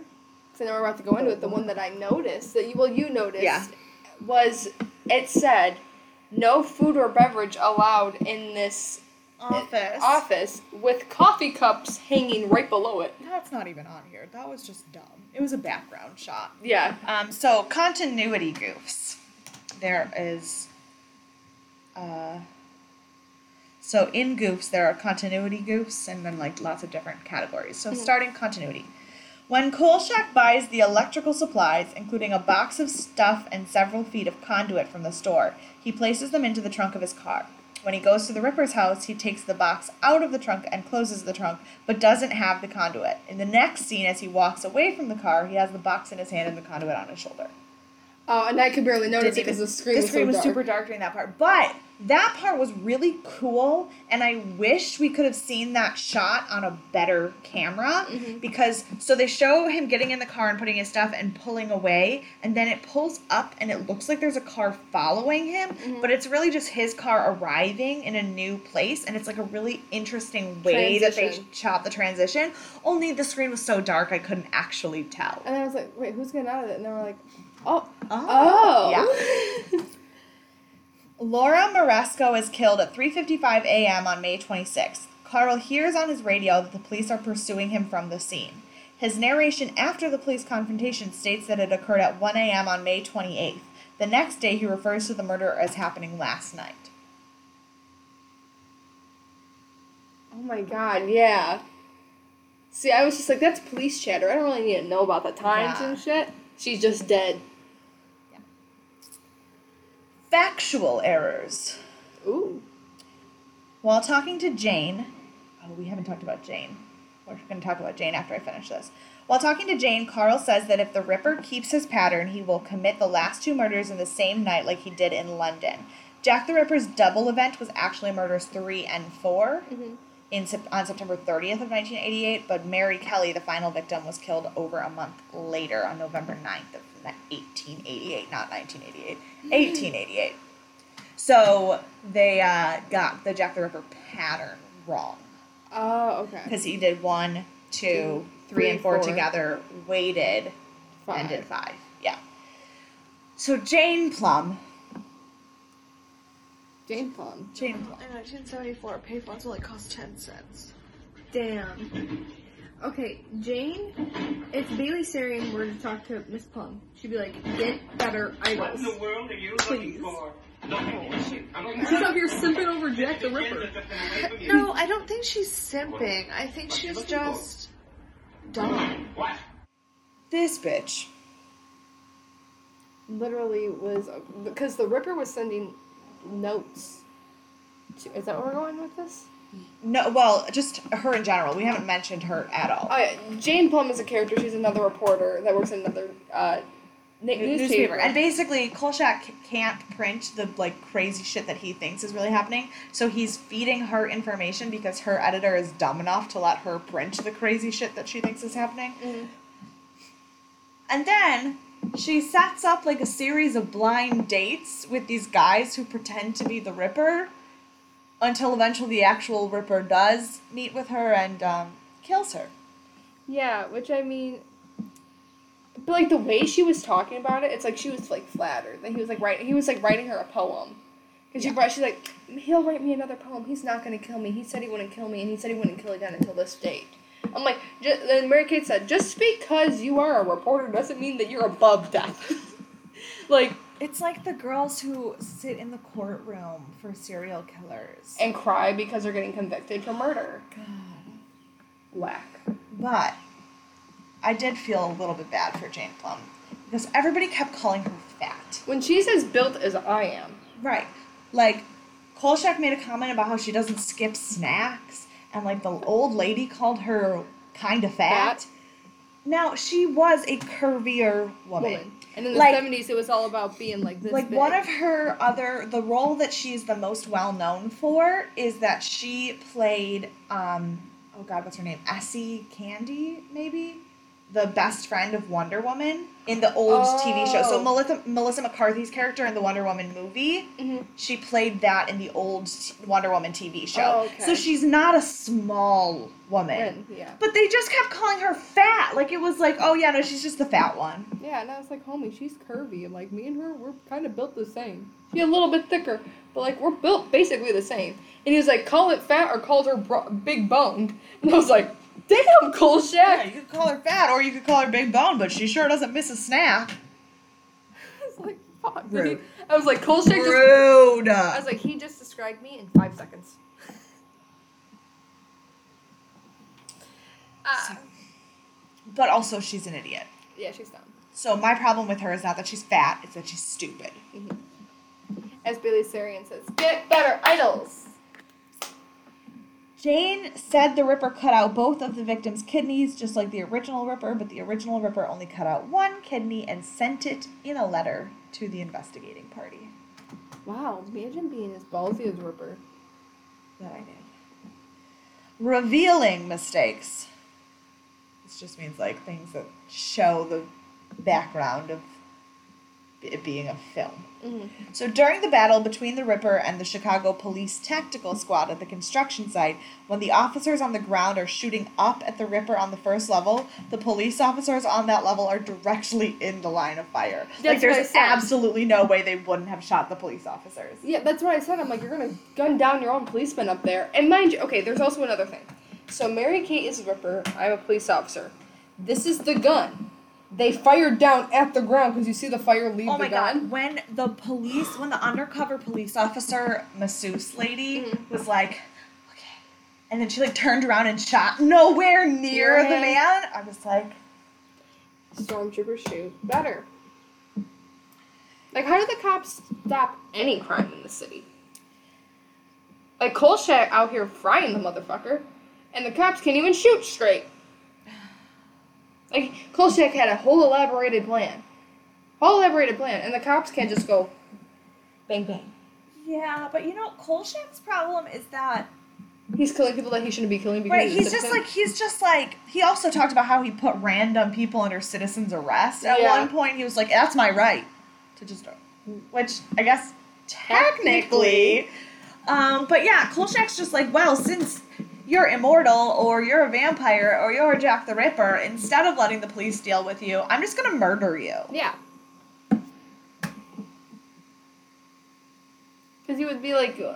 because I know we're about to go into it, the one that I noticed that you well you noticed Yeah. was it said no food or beverage allowed in this Office. office with coffee cups hanging right below it. That's not even on here. That was just dumb. It was a background shot. Yeah. Um, so continuity goofs. There is. Uh, so in goofs, there are continuity goofs, and then like lots of different categories. So mm-hmm. starting continuity. When Kolchak buys the electrical supplies, including a box of stuff and several feet of conduit from the store, he places them into the trunk of his car. When he goes to the Ripper's house, he takes the box out of the trunk and closes the trunk, but doesn't have the conduit. In the next scene, as he walks away from the car, he has the box in his hand and the conduit on his shoulder. Oh, and I could barely notice it because the screen the was screen so was dark. super dark during that part. But that part was really cool, and I wish we could have seen that shot on a better camera Mm-hmm. because so they show him getting in the car and putting his stuff and pulling away, and then it pulls up and it looks like there's a car following him, Mm-hmm. but it's really just his car arriving in a new place, and it's like a really interesting way that they Transition. shot the transition. Only the screen was so dark I couldn't actually tell. And I was like, wait, who's getting out of it? And they were like, oh, Oh. oh, Laura Moresco is killed at 3:55 a.m. on May 26th. Carl hears on his radio that the police are pursuing him from the scene. His narration after the police confrontation states that it occurred at 1 a.m. on May 28th. The next day, he refers to the murder as happening last night. Oh my god, yeah. See, I was just like, that's police chatter. I don't really need to know about the times Yeah. and shit. She's just dead. Factual errors. Ooh. While talking to Jane, oh, we haven't talked about Jane. We're going to talk about Jane after I finish this. While talking to Jane, Carl says that if the Ripper keeps his pattern, he will commit the last two murders in the same night like he did in London. Jack the Ripper's double event was actually murders 3 and 4 mm-hmm. In on September 30th of 1988, but Mary Kelly, the final victim, was killed over a month later on November 9th of 1888, not 1988, 1888. So they uh, got the Jack the Ripper pattern wrong Oh, okay. because he did one, two, Two, three, three, and four, four. together, waited, Five. and did five. Yeah. So Jane Plum, Jane Plum. Jane Plum. In 1974, payphones only cost 10 cents. Damn. Okay, Jane, if Bailey Sarian were to talk to Miss Plum, she'd be like, get better What idols. in the world are you Please. looking for? Nothing. Oh, she's out here simping over Jack the Ripper. No, I don't think she's simping. I think What's she's looking for? just dumb. What? This bitch. Literally was, because the Ripper was sending notes. To, is that where we're going with this? No, well, just her in general. We haven't mentioned her at all. Oh yeah, Jane Plum is a character. She's another reporter that works in another uh, na- New- newspaper. And basically, Kolchak can't print the like crazy shit that he thinks is really happening. So he's feeding her information because her editor is dumb enough to let her print the crazy shit that she thinks is happening. Mhm. And then she sets up like a series of blind dates with these guys who pretend to be the Ripper until eventually the actual Ripper does meet with her and um, kills her. Yeah, which I mean, but like the way she was talking about it, it's like she was like flattered. That he was like writing, he was like writing her a poem. Because she brought, she's like, he'll write me another poem. He's not gonna kill me. He said he wouldn't kill me, and he said he wouldn't kill again until this date. I'm like, then Mary Kate said, just because you are a reporter doesn't mean that you're above death. like, It's like the girls who sit in the courtroom for serial killers. and cry because they're getting convicted for murder. God. Whack. But I did feel a little bit bad for Jane Plum because everybody kept calling her fat. When she's as built as I am, Right. Like, Kolchak made a comment about how she doesn't skip snacks, and like the old lady called her kind of fat. Fat. Now, she was a curvier woman. woman. And in the Like- 70s, it was all about being like this. like big. one of her other the role that she's the most well known for is that she played um oh god what's her name Essie Candy maybe the best friend of Wonder Woman in the old TV show so Oh. Melissa Melissa McCarthy's character in the Wonder Woman movie Mhm. she played that in the old Wonder Woman TV show Oh, okay. so she's not a small woman When- yeah. but they just kept calling her fat like it was like oh yeah no she's just the fat one Yeah, and I was like, homie, she's curvy. And like, me and her, we're kind of built the same. She's a little bit thicker, but like, we're built basically the same. And he was like, call it fat or call her bro- big boned. And I was like, damn, Cole Yeah, you could call her fat or you could call her big bone, but she sure doesn't miss a snack. I was like, fuck. Did Rude. I was like, Kolchak just. Rude. I was like, he just described me in five seconds. Ah. but also, she's an idiot. yeah, she's dumb. So my problem with her is not that she's fat; it's that she's stupid. As Bailey Sarian says, get better idols. Jane said the Ripper cut out both of the victim's kidneys, just like the original Ripper, but the original Ripper only cut out one kidney and sent it in a letter to the investigating party. Wow, imagine being as ballsy as Ripper. That I did. Revealing mistakes. This just means like things that show the background of it being a film. Mhm. So during the battle between the Ripper and the Chicago Police Tactical Squad at the construction site, when the officers on the ground are shooting up at the Ripper on the first level, the police officers on that level are directly in the line of fire. like That's I there's absolutely no way they wouldn't have shot the police officers. Yeah, that's what I said. I'm like, you're gonna gun down your own policeman up there. And mind you, okay, there's also another thing. So Mary Kate is a Ripper. I'm a police officer. This is the gun. They fired down at the ground because you see the fire leave Oh the my gun. god! When the police, when the undercover police officer masseuse lady Mhm. was like, "Okay," And then she like turned around and shot nowhere near Near the him. man. I was like, Stormtroopers shoot better. Like, how did the cops stop any crime in the city? Like, Kolchak out here frying the motherfucker, and the cops can't even shoot straight. Like, Kolchak had a whole elaborated plan. Whole elaborated plan, and the cops can't just go bang bang. yeah, but you know, Kolchak's problem is that He's killing people that he shouldn't be killing because Right, he's just like he's just like he also talked about how he put random people under citizen's arrest. At Yeah. one point, he was like, "That's my right to just," which I guess technically, um, but yeah, Kolchak's just like, well, since you're immortal or you're a vampire or you're Jack the Ripper, instead of letting the police deal with you, I'm just gonna murder you. Yeah. Because he would be like, uh,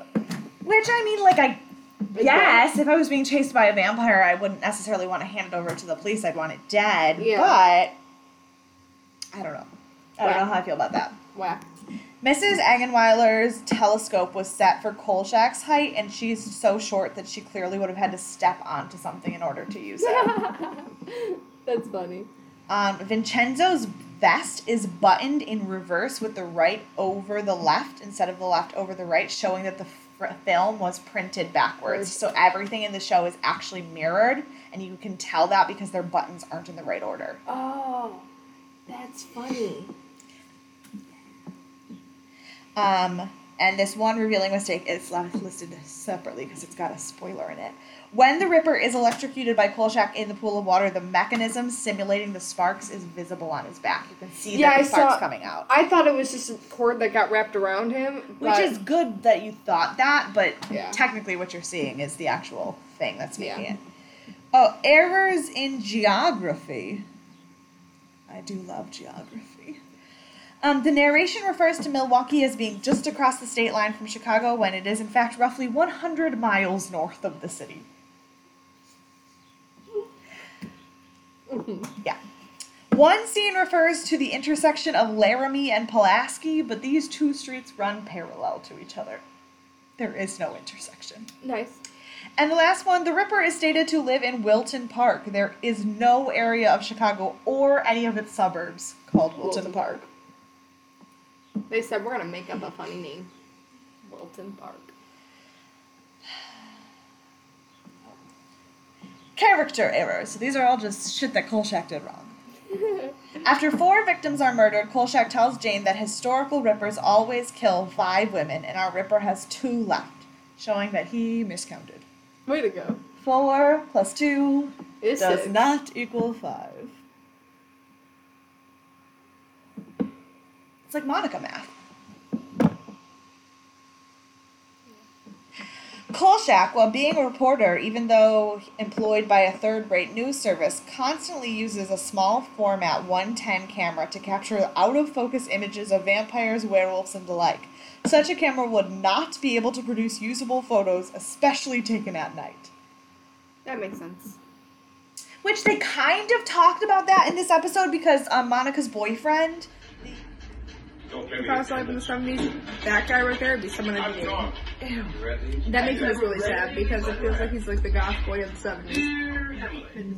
Which I mean, like I. Yes, if I was being chased by a vampire, I wouldn't necessarily want to hand it over to the police. I'd want it dead. Yeah. But I don't know. I don't know how I feel about that. whack. Mrs. Eggenweiler's telescope was set for Kolchak's height, and she's so short that she clearly would have had to step onto something in order to use it. That's funny. um, Vincenzo's vest is buttoned in reverse with the right over the left instead of the left over the right, showing that the fr- film was printed backwards. So everything in the show is actually mirrored, and you can tell that because their buttons aren't in the right order. Oh, that's funny. Um, and this one revealing mistake is listed separately because it's got a spoiler in it. When the Ripper is electrocuted by Kolchak in the pool of water, the mechanism simulating the sparks is visible on his back. You can see Yeah, that I the sparks saw- coming out. I thought it was just a cord that got wrapped around him. Which is good that you thought that, but Yeah. technically what you're seeing is the actual thing that's making Yeah. it. Oh, errors in geography. I do love geography. Um, the narration refers to Milwaukee as being just across the state line from Chicago when it is in fact roughly 100 miles north of the city. Yeah. One scene refers to the intersection of Laramie and Pulaski, but these two streets run parallel to each other. There is no intersection. nice. And the last one, the Ripper is stated to live in Wilton Park. There is no area of Chicago or any of its suburbs called Wilton, Wilton Park. They said we're gonna make up a funny name. Wilton Park. Character errors. So these are all just shit that Kolchak did wrong. After four victims are murdered, Kolchak tells Jane that historical Rippers always kill five women, and our Ripper has two left, showing that he miscounted. Way to go. Four plus two It's does six. not equal five. Like Monica math. Kolchak, while being a reporter, even though employed by a third rate news service, constantly uses a small format 110 camera to capture out of focus images of vampires, werewolves, and the like. Such a camera would not be able to produce usable photos, especially taken at night. That makes sense. Which they kind of talked about that in this episode because um, Monica's boyfriend. Don't If I was alive in the seventies, that guy right there would be someone I'd be dating. That makes me really sad because it feels like he's like the goth boy of the seventies.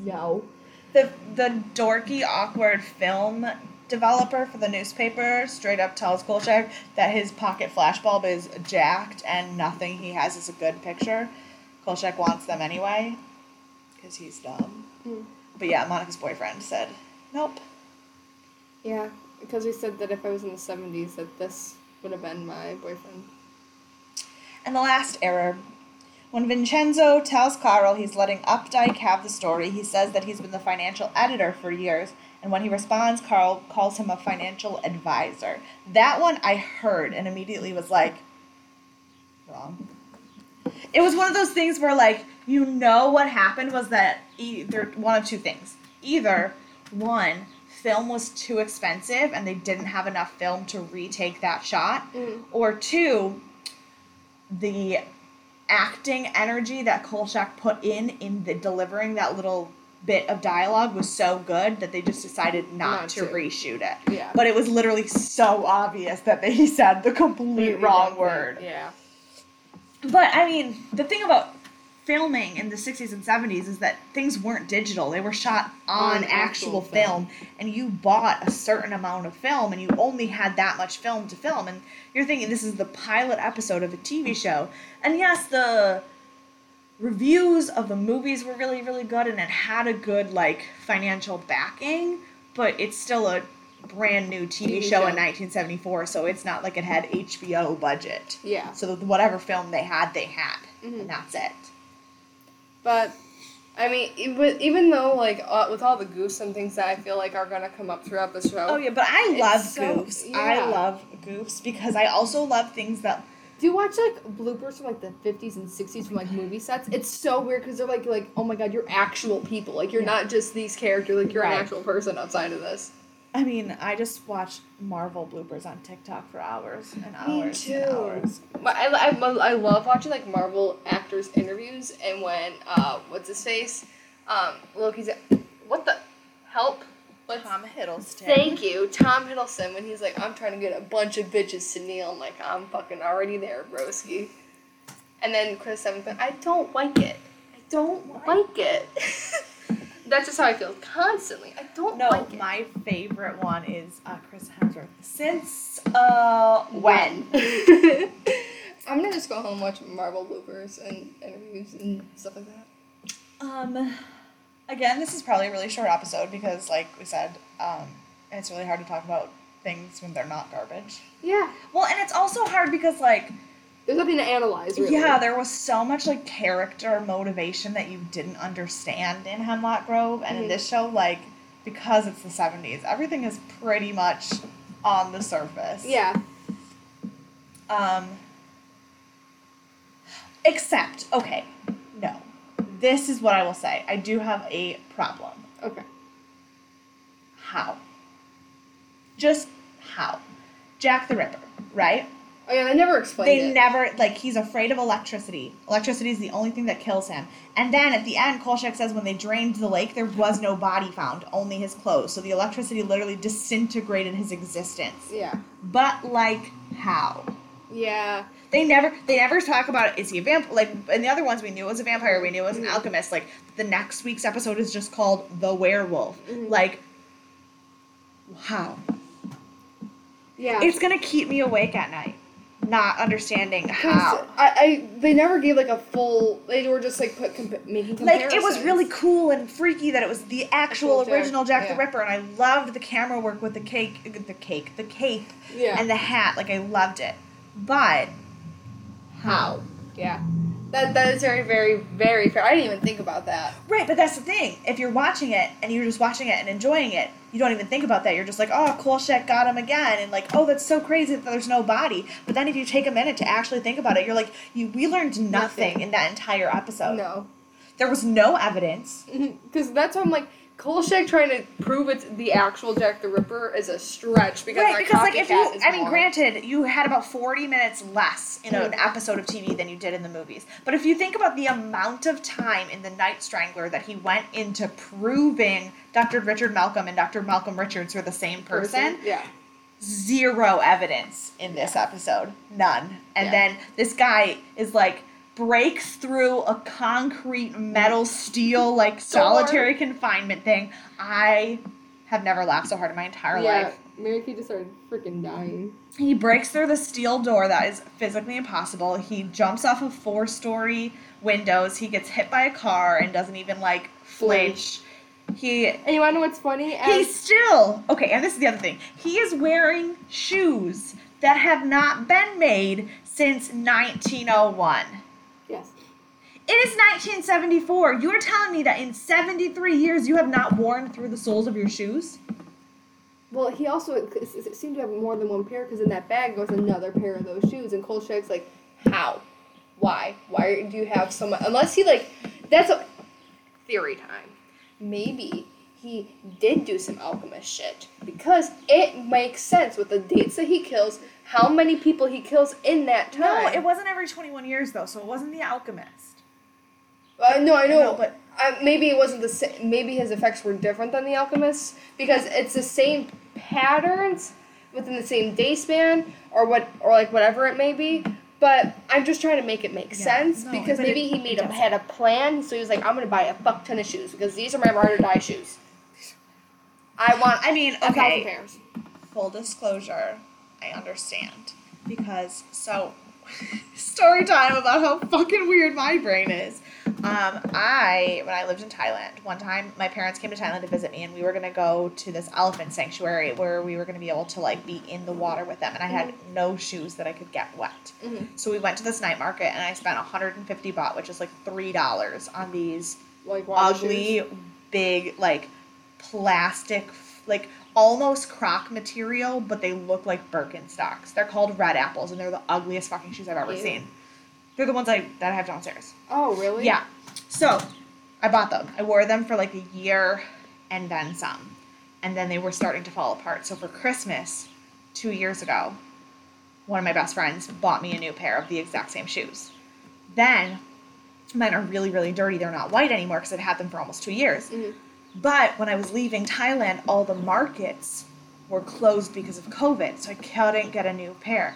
No. The the dorky, awkward film developer for the newspaper straight up tells Kolchak that his pocket flashbulb is jacked and nothing he has is a good picture. Kolchak wants them anyway because he's dumb. Hmm. But yeah, Monica's boyfriend said, "Nope." Yeah, because we said that if I was in the seventies, that this would have been my boyfriend. And the last error. When Vincenzo tells Carl he's letting Updyke have the story, he says that he's been the financial editor for years, and when he responds, Carl calls him a financial advisor. That one I heard and immediately was like, wrong. It was one of those things where, like, you know what happened was that either one of two things. Either, one, film was too expensive and they didn't have enough film to retake that shot, Mm. or two, the acting energy that Kolchak put in in the delivering that little bit of dialogue was so good that they just decided not, Not to, to. reshoot it. Yeah. But it was literally so obvious that they said the complete wrong word. Yeah. But I mean, the thing about filming in the 60s and 70s is that things weren't digital. They were shot on, On actual, actual film. film. and you bought a certain amount of film and you only had that much film to film and you're thinking this is the pilot episode of a TV show. And yes, the reviews of the movies were really really good and it had a good like financial backing, but it's still a brand new TV, TV show, show. in 1974, so it's not like it had HBO budget. Yeah. So whatever film they had, they had, mm-hmm. and that's it. But I mean, even though like uh, with all the goofs and things that I feel like are gonna come up throughout the show. Oh yeah, but I love so- goofs. I love goofs because I also love things that Do you watch like bloopers from like the fifties and sixties from like movie sets? It's so weird because they're like like oh my god, you're actual people. Like you're Yeah. not just these characters. Like you're Right. an actual person outside of this. I mean, I just watch Marvel bloopers on TikTok for hours and hours. Me hours too. and hours. But I, I, I love watching like Marvel actors interviews and when uh what's his face um Loki's what the help What's- Tom Hiddleston. Thank you, Tom Hiddleston. When he's like, I'm trying to get a bunch of bitches to kneel, I'm like, I'm fucking already there, broski. And then Chris Evans, I don't like it. I don't like it. That's just how I feel constantly. I don't No, like it. my favorite one is uh, Chris Hemsworth. Since uh when? I'm gonna just go home and watch Marvel bloopers and interviews and stuff like that. Um, again, this is probably a really short episode because, like we said, um, it's really hard to talk about things when they're not garbage. Yeah, Well, and it's also hard because, like, there's nothing to analyze really. yeah, there was so much like character motivation that you didn't understand in Hemlock Grove, and in Mhm. this show, like, because it's the '70s, everything is pretty much on the surface. Yeah. Um, except, okay, no. This is what I will say. I do have a problem. Okay. How? Just how? Jack the Ripper, right? Oh yeah, they never explained They it. never, like, he's afraid of electricity. Electricity is the only thing that kills him. And then at the end, Kolchak says when they drained the lake, there was no body found, only his clothes. So the electricity literally disintegrated his existence. yeah. But, like, how? Yeah. They never they never talk about is he a vampire like in the other ones we knew it was a vampire, we knew it was an Mhm. alchemist. Like the next week's episode is just called The Werewolf. Mhm. Like how? Yeah. It's gonna keep me awake at night. Not understanding how. I, I they never gave like a full. They were just like put making Like it was really cool and freaky that it was the actual original Jack the yeah. Ripper, and I loved the camera work with the cake, the cake, the cape, yeah. and the hat. Like I loved it, but how? yeah. That that is very very very fair. I didn't even think about that. Right, but that's the thing. If you're watching it and you're just watching it and enjoying it, you don't even think about that. You're just like, oh, Kolchak got him again, and like, oh, that's so crazy that there's no body. But then if you take a minute to actually think about it, you're like, you we learned nothing, Nothing. in that entire episode. No. There was no evidence. Mm-hmm. Because that's why I'm like, Kolchak trying to prove it's the actual Jack the Ripper is a stretch because right, because like if you, I mean, more. granted, you had about forty minutes less in an episode of TV than you did in the movies. But if you think about the amount of time in the Night Strangler that he went into proving Dr. Richard Malcolm and Dr. Malcolm Richards were the same person, Yeah. zero evidence in this episode. None. And Yeah. then this guy is like breaks through a concrete metal steel like solitary confinement thing. I have never laughed so hard in my entire Yeah. life. Mary Kay just started freaking dying. He breaks through the steel door that is physically impossible. He jumps off of four story windows. He gets hit by a car and doesn't even like flinch. He And you wanna know what's funny? he As- still okay, and this is the other thing. He is wearing shoes that have not been made since 1901. It is 1974. You are telling me that in 73 years you have not worn through the soles of your shoes? Well, he also seemed to have more than one pair because in that bag was another pair of those shoes. And Kolchak's like, how? Why? Why do you have so much? Unless he like, that's a theory time. Maybe he did do some alchemist shit because it makes sense with the dates that he kills, how many people he kills in that time. No, it wasn't every 21 years though, so it wasn't the alchemist. Uh, no, I know, but- uh, maybe it wasn't the same. Maybe his effects were different than the alchemist's because it's the same patterns within the same day span or what or like whatever it may be. But I'm just trying to make it make Yeah, sense no, because maybe it- he made a, had a plan. So he was like, I'm gonna buy a fuck ton of shoes because these are my ride or die shoes. I want I mean, a thousand okay. pairs. Full disclosure, I understand because so story time about how fucking weird my brain is. Um, I when I lived in Thailand, one time my parents came to Thailand to visit me, and we were gonna go to this elephant sanctuary where we were gonna be able to like be in the water with them, and I had no shoes that I could get wet. Mhm. So we went to this night market, and I spent 150 baht, which is like three dollars, on these Like ugly, shoes. big, like plastic, like almost croc material, but they look like Birkenstocks. They're called red apples, and they're the ugliest fucking shoes I've ever Ew. seen. They're the ones I that I have downstairs. Oh really? Yeah. So I bought them. I wore them for like a year and then some. And then they were starting to fall apart. So for Christmas, two years ago, one of my best friends bought me a new pair of the exact same shoes. Then mine are really, really dirty. They're not white anymore because I've had them for almost two years. Mhm. But when I was leaving Thailand, all the markets were closed because of COVID. So I couldn't get a new pair.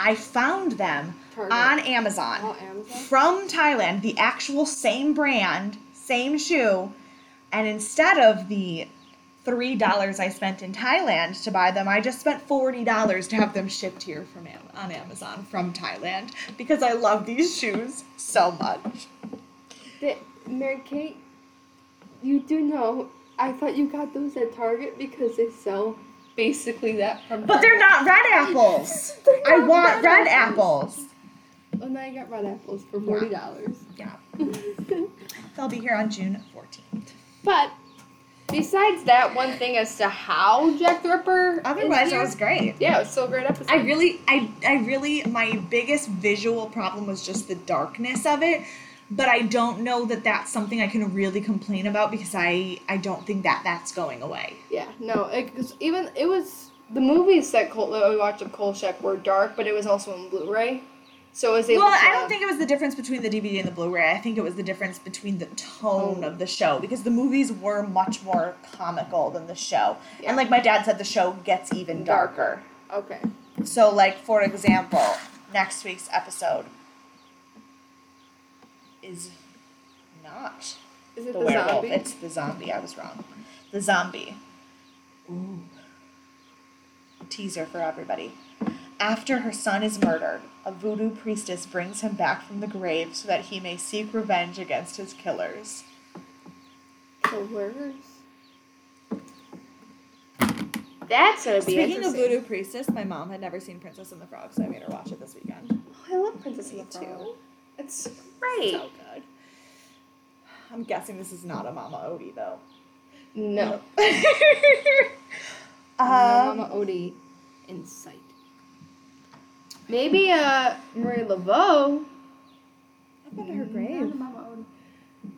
I found them Target. on Amazon Oh, Amazon. from Thailand, the actual same brand, same shoe, and instead of the three dollars I spent in Thailand to buy them, I just spent forty dollars to have them shipped here from Am- on Amazon from Thailand because I love these shoes so much. The, Mary Kate, you do know. I thought you got those at Target because they sell basically that from. But they're not red apples. I want red red apples. apples. Now you got red apples for forty dollars. Yeah, they'll be here on June fourteenth. but besides that one thing as to how Jack the Ripper. is Otherwise, it was great. Yeah, it was still a great episode. I really, I, I really, my biggest visual problem was just the darkness of it. But I don't know that that's something I can really complain about because I, I don't think that that's going away. Yeah, no, it even it was the movies that Col- that we watched of Kolchak were dark, but it was also in Blu-ray, so it was able Well. I don't think it was the difference between the DVD and the Blu-ray. I think it was the difference between the tone oh. of the show because the movies were much more comical than the show. Yeah. And like my dad said, the show gets even darker. Okay. So, like for example, next week's episode is not Is it the, the, werewolf. zombie? It's the zombie. I was wrong. The zombie. Ooh. Teaser for everybody. After her son is murdered, a voodoo priestess brings him back from the grave so that he may seek revenge against his killers. Killers. That's gonna be Speaking of voodoo priestess, my mom had never seen Princess and the Frog, so I made her watch it this weekend. Oh, I love Princess and the Frog. too. It's great. So good. I'm guessing this is not a Mama Odie though. No. um, Mama Odie in sight. Maybe uh Marie Laveau. I've been to her grave. a Mama Odie.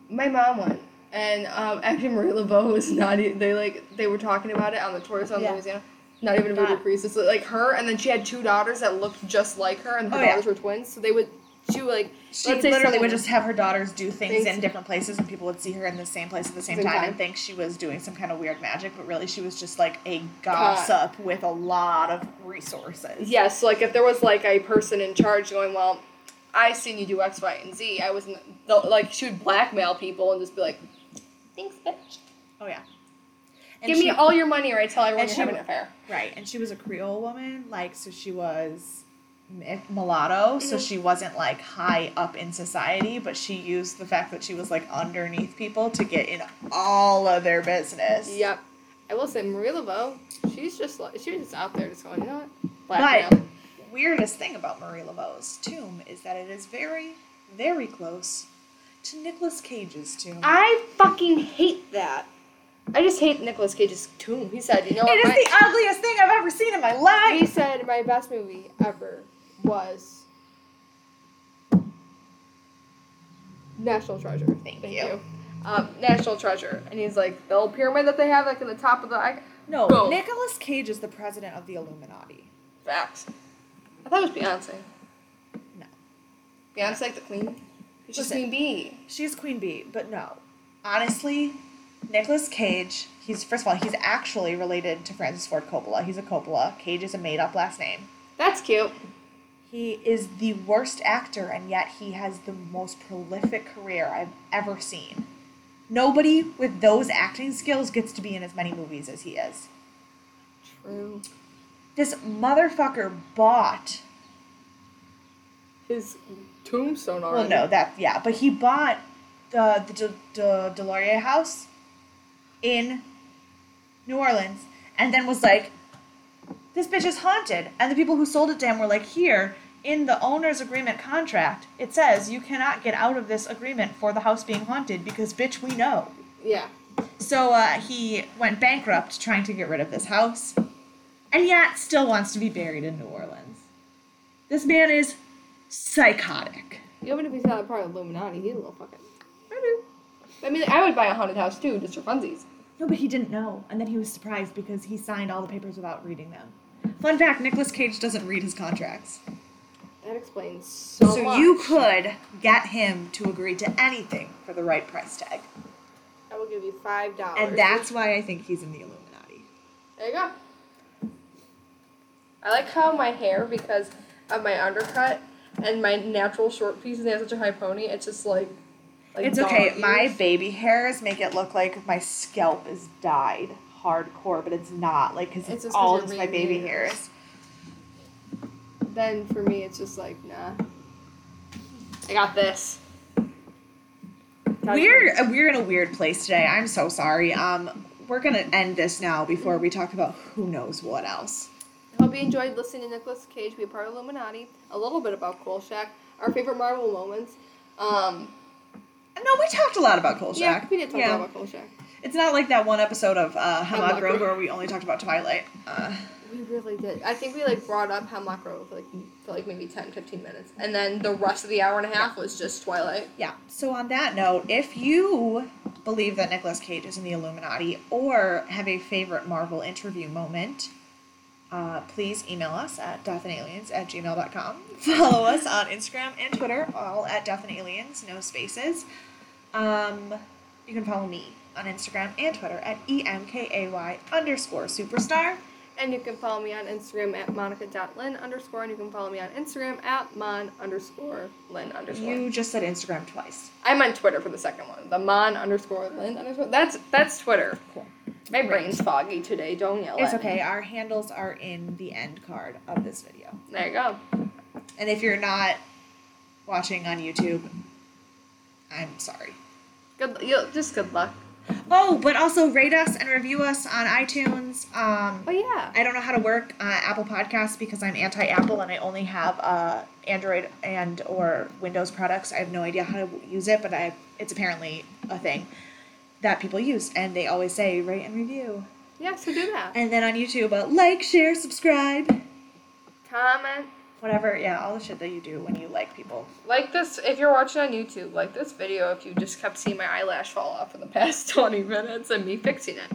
My mom went, and um, actually Marie Laveau was not. e- They like they were talking about it on the tourist on Yeah. Louisiana. Not even a voodoo Not- priest. It's like her, and then she had two daughters that looked just like her, and her Oh, yeah. daughters were twins. So they would. She would like. She let's literally would just have her daughters do things Things- in different places, and people would see her in the same place at the same, Same time, time. and think she was doing some kind of weird magic, but really she was just like a gossip with a lot of resources. Yes, like if there was like a person in charge going, well, I seen you do X, Y, and Z. I wasn't like she would blackmail people and just be like, thanks, bitch. Oh yeah. And Give she- me all your money or I tell everyone you're she having an affair. Right, and she was a Creole woman, like so she was mulatto, so she wasn't like high up in society, but she used the fact that she was like underneath people to get in all of their business. Yep. I will say Marie Laveau, she's just like she was just out there just going, you know what? But Blackmail. weirdest thing about Marie Laveau's tomb is that it is very, very close to Nicolas Cage's tomb. I fucking hate that. I just hate Nicolas Cage's tomb. He said, you know it is my- the ugliest thing I've ever seen in my life. he said my best movie ever was National Treasure. Thank you. Um, National Treasure, and he's like the old pyramid that they have, like in the top of the I, No, Boom. Nicolas Cage is the president of the Illuminati. facts. I thought it was Beyonce. No. Beyonce like the queen. She's Listen. Queen Bee. She's Queen Bee, but no. Honestly, Nicolas Cage, he's first of all, he's actually related to Francis Ford Coppola. He's a Coppola. Cage is a made up last name. That's cute. He is the worst actor, and yet he has the most prolific career I've ever seen. Nobody with those acting skills gets to be in as many movies as he is. True. This motherfucker bought. His tombstone Well, already. no, that yeah, but he bought the the De, De, Delorier house in New Orleans, and then was like, "This bitch is haunted." And the people who sold it to him were like, "Here, in the owner's agreement contract, it says you cannot get out of this agreement for the house being haunted because, bitch, we know." Yeah. So uh, he went bankrupt trying to get rid of this house, and yet still wants to be buried in New Orleans. This man is psychotic. Even if he's not a part of Illuminati, he's a little fucking. I mean, I would buy a haunted house too, just for funsies. No, but he didn't know, and then he was surprised because he signed all the papers without reading them. Fun fact: Nicolas Cage doesn't read his contracts, That explains so, so much. you could get him to agree to anything for the right price tag, I will give you five dollars. and that's why I think he's in the Illuminati. There you go. I like how my hair, because of my undercut and my natural short pieces, they have such a high pony. It's just like. like it's okay. dog My baby hairs make it look like my scalp is dyed hardcore, but it's not. Like, because It's it's, all just my baby it. hairs. Then for me, it's just like nah. I got this. We're we're in a weird place today. I'm so sorry. Um, we're gonna end this now before we talk about who knows what else. I hope you enjoyed listening to Nicolas Cage be a part of Illuminati. A little bit about Kolchak, our favorite Marvel moments. Um, No, we talked a lot about Kolchak. yeah, we did talk Yeah. about Kolchak. It's not like that one episode of uh, Hemlock Hemlock Grove Grove. where we only talked about Twilight. Uh, We really did. I think we like brought up Hemlock Grove like for like maybe 10, 15 minutes, and then the rest of the hour and a half was just Twilight. yeah. So on that note, if you believe that Nicolas Cage is in the Illuminati or have a favorite Marvel interview moment, uh, please email us at deathandaliens at gmail.com. Follow us on Instagram and Twitter, all at deathandaliens, no spaces. Um, you can follow me on Instagram and Twitter at E EMKAY underscore superstar. And you can follow me on Instagram at monica.lin underscore, and you can follow me on Instagram at mon underscore lin underscore. You just said Instagram twice. I'm on Twitter for the second one. The mon underscore lin underscore. That's that's Twitter. Cool. My brain's foggy today. Don't yell It's at me. okay. Our handles are in the end card of this video. There you go. And if you're not watching on YouTube, I'm sorry. Good. Just good luck. Oh, but also rate us and review us on iTunes. Um, Oh yeah. I don't know how to work uh, Apple Podcasts because I'm anti-Apple and I only have uh, Android and or Windows products. I have no idea how to use it, but I it's apparently a thing that people use, and they always say rate and review. Yeah. So do that. And then on YouTube, uh, like, share, subscribe, Comment. Whatever. Yeah, all the shit that you do when you like people. Like this, if you're watching on YouTube, like this video if you just kept seeing my eyelash fall off for the past 20 minutes and me fixing it.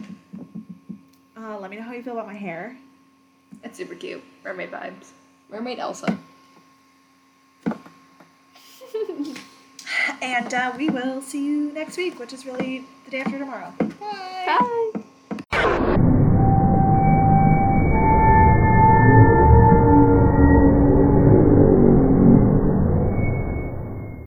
Uh, let me know how you feel about my hair. It's super cute. Mermaid vibes. Mermaid Elsa. And uh, we will see you next week, which is really the day after tomorrow. Bye. Bye.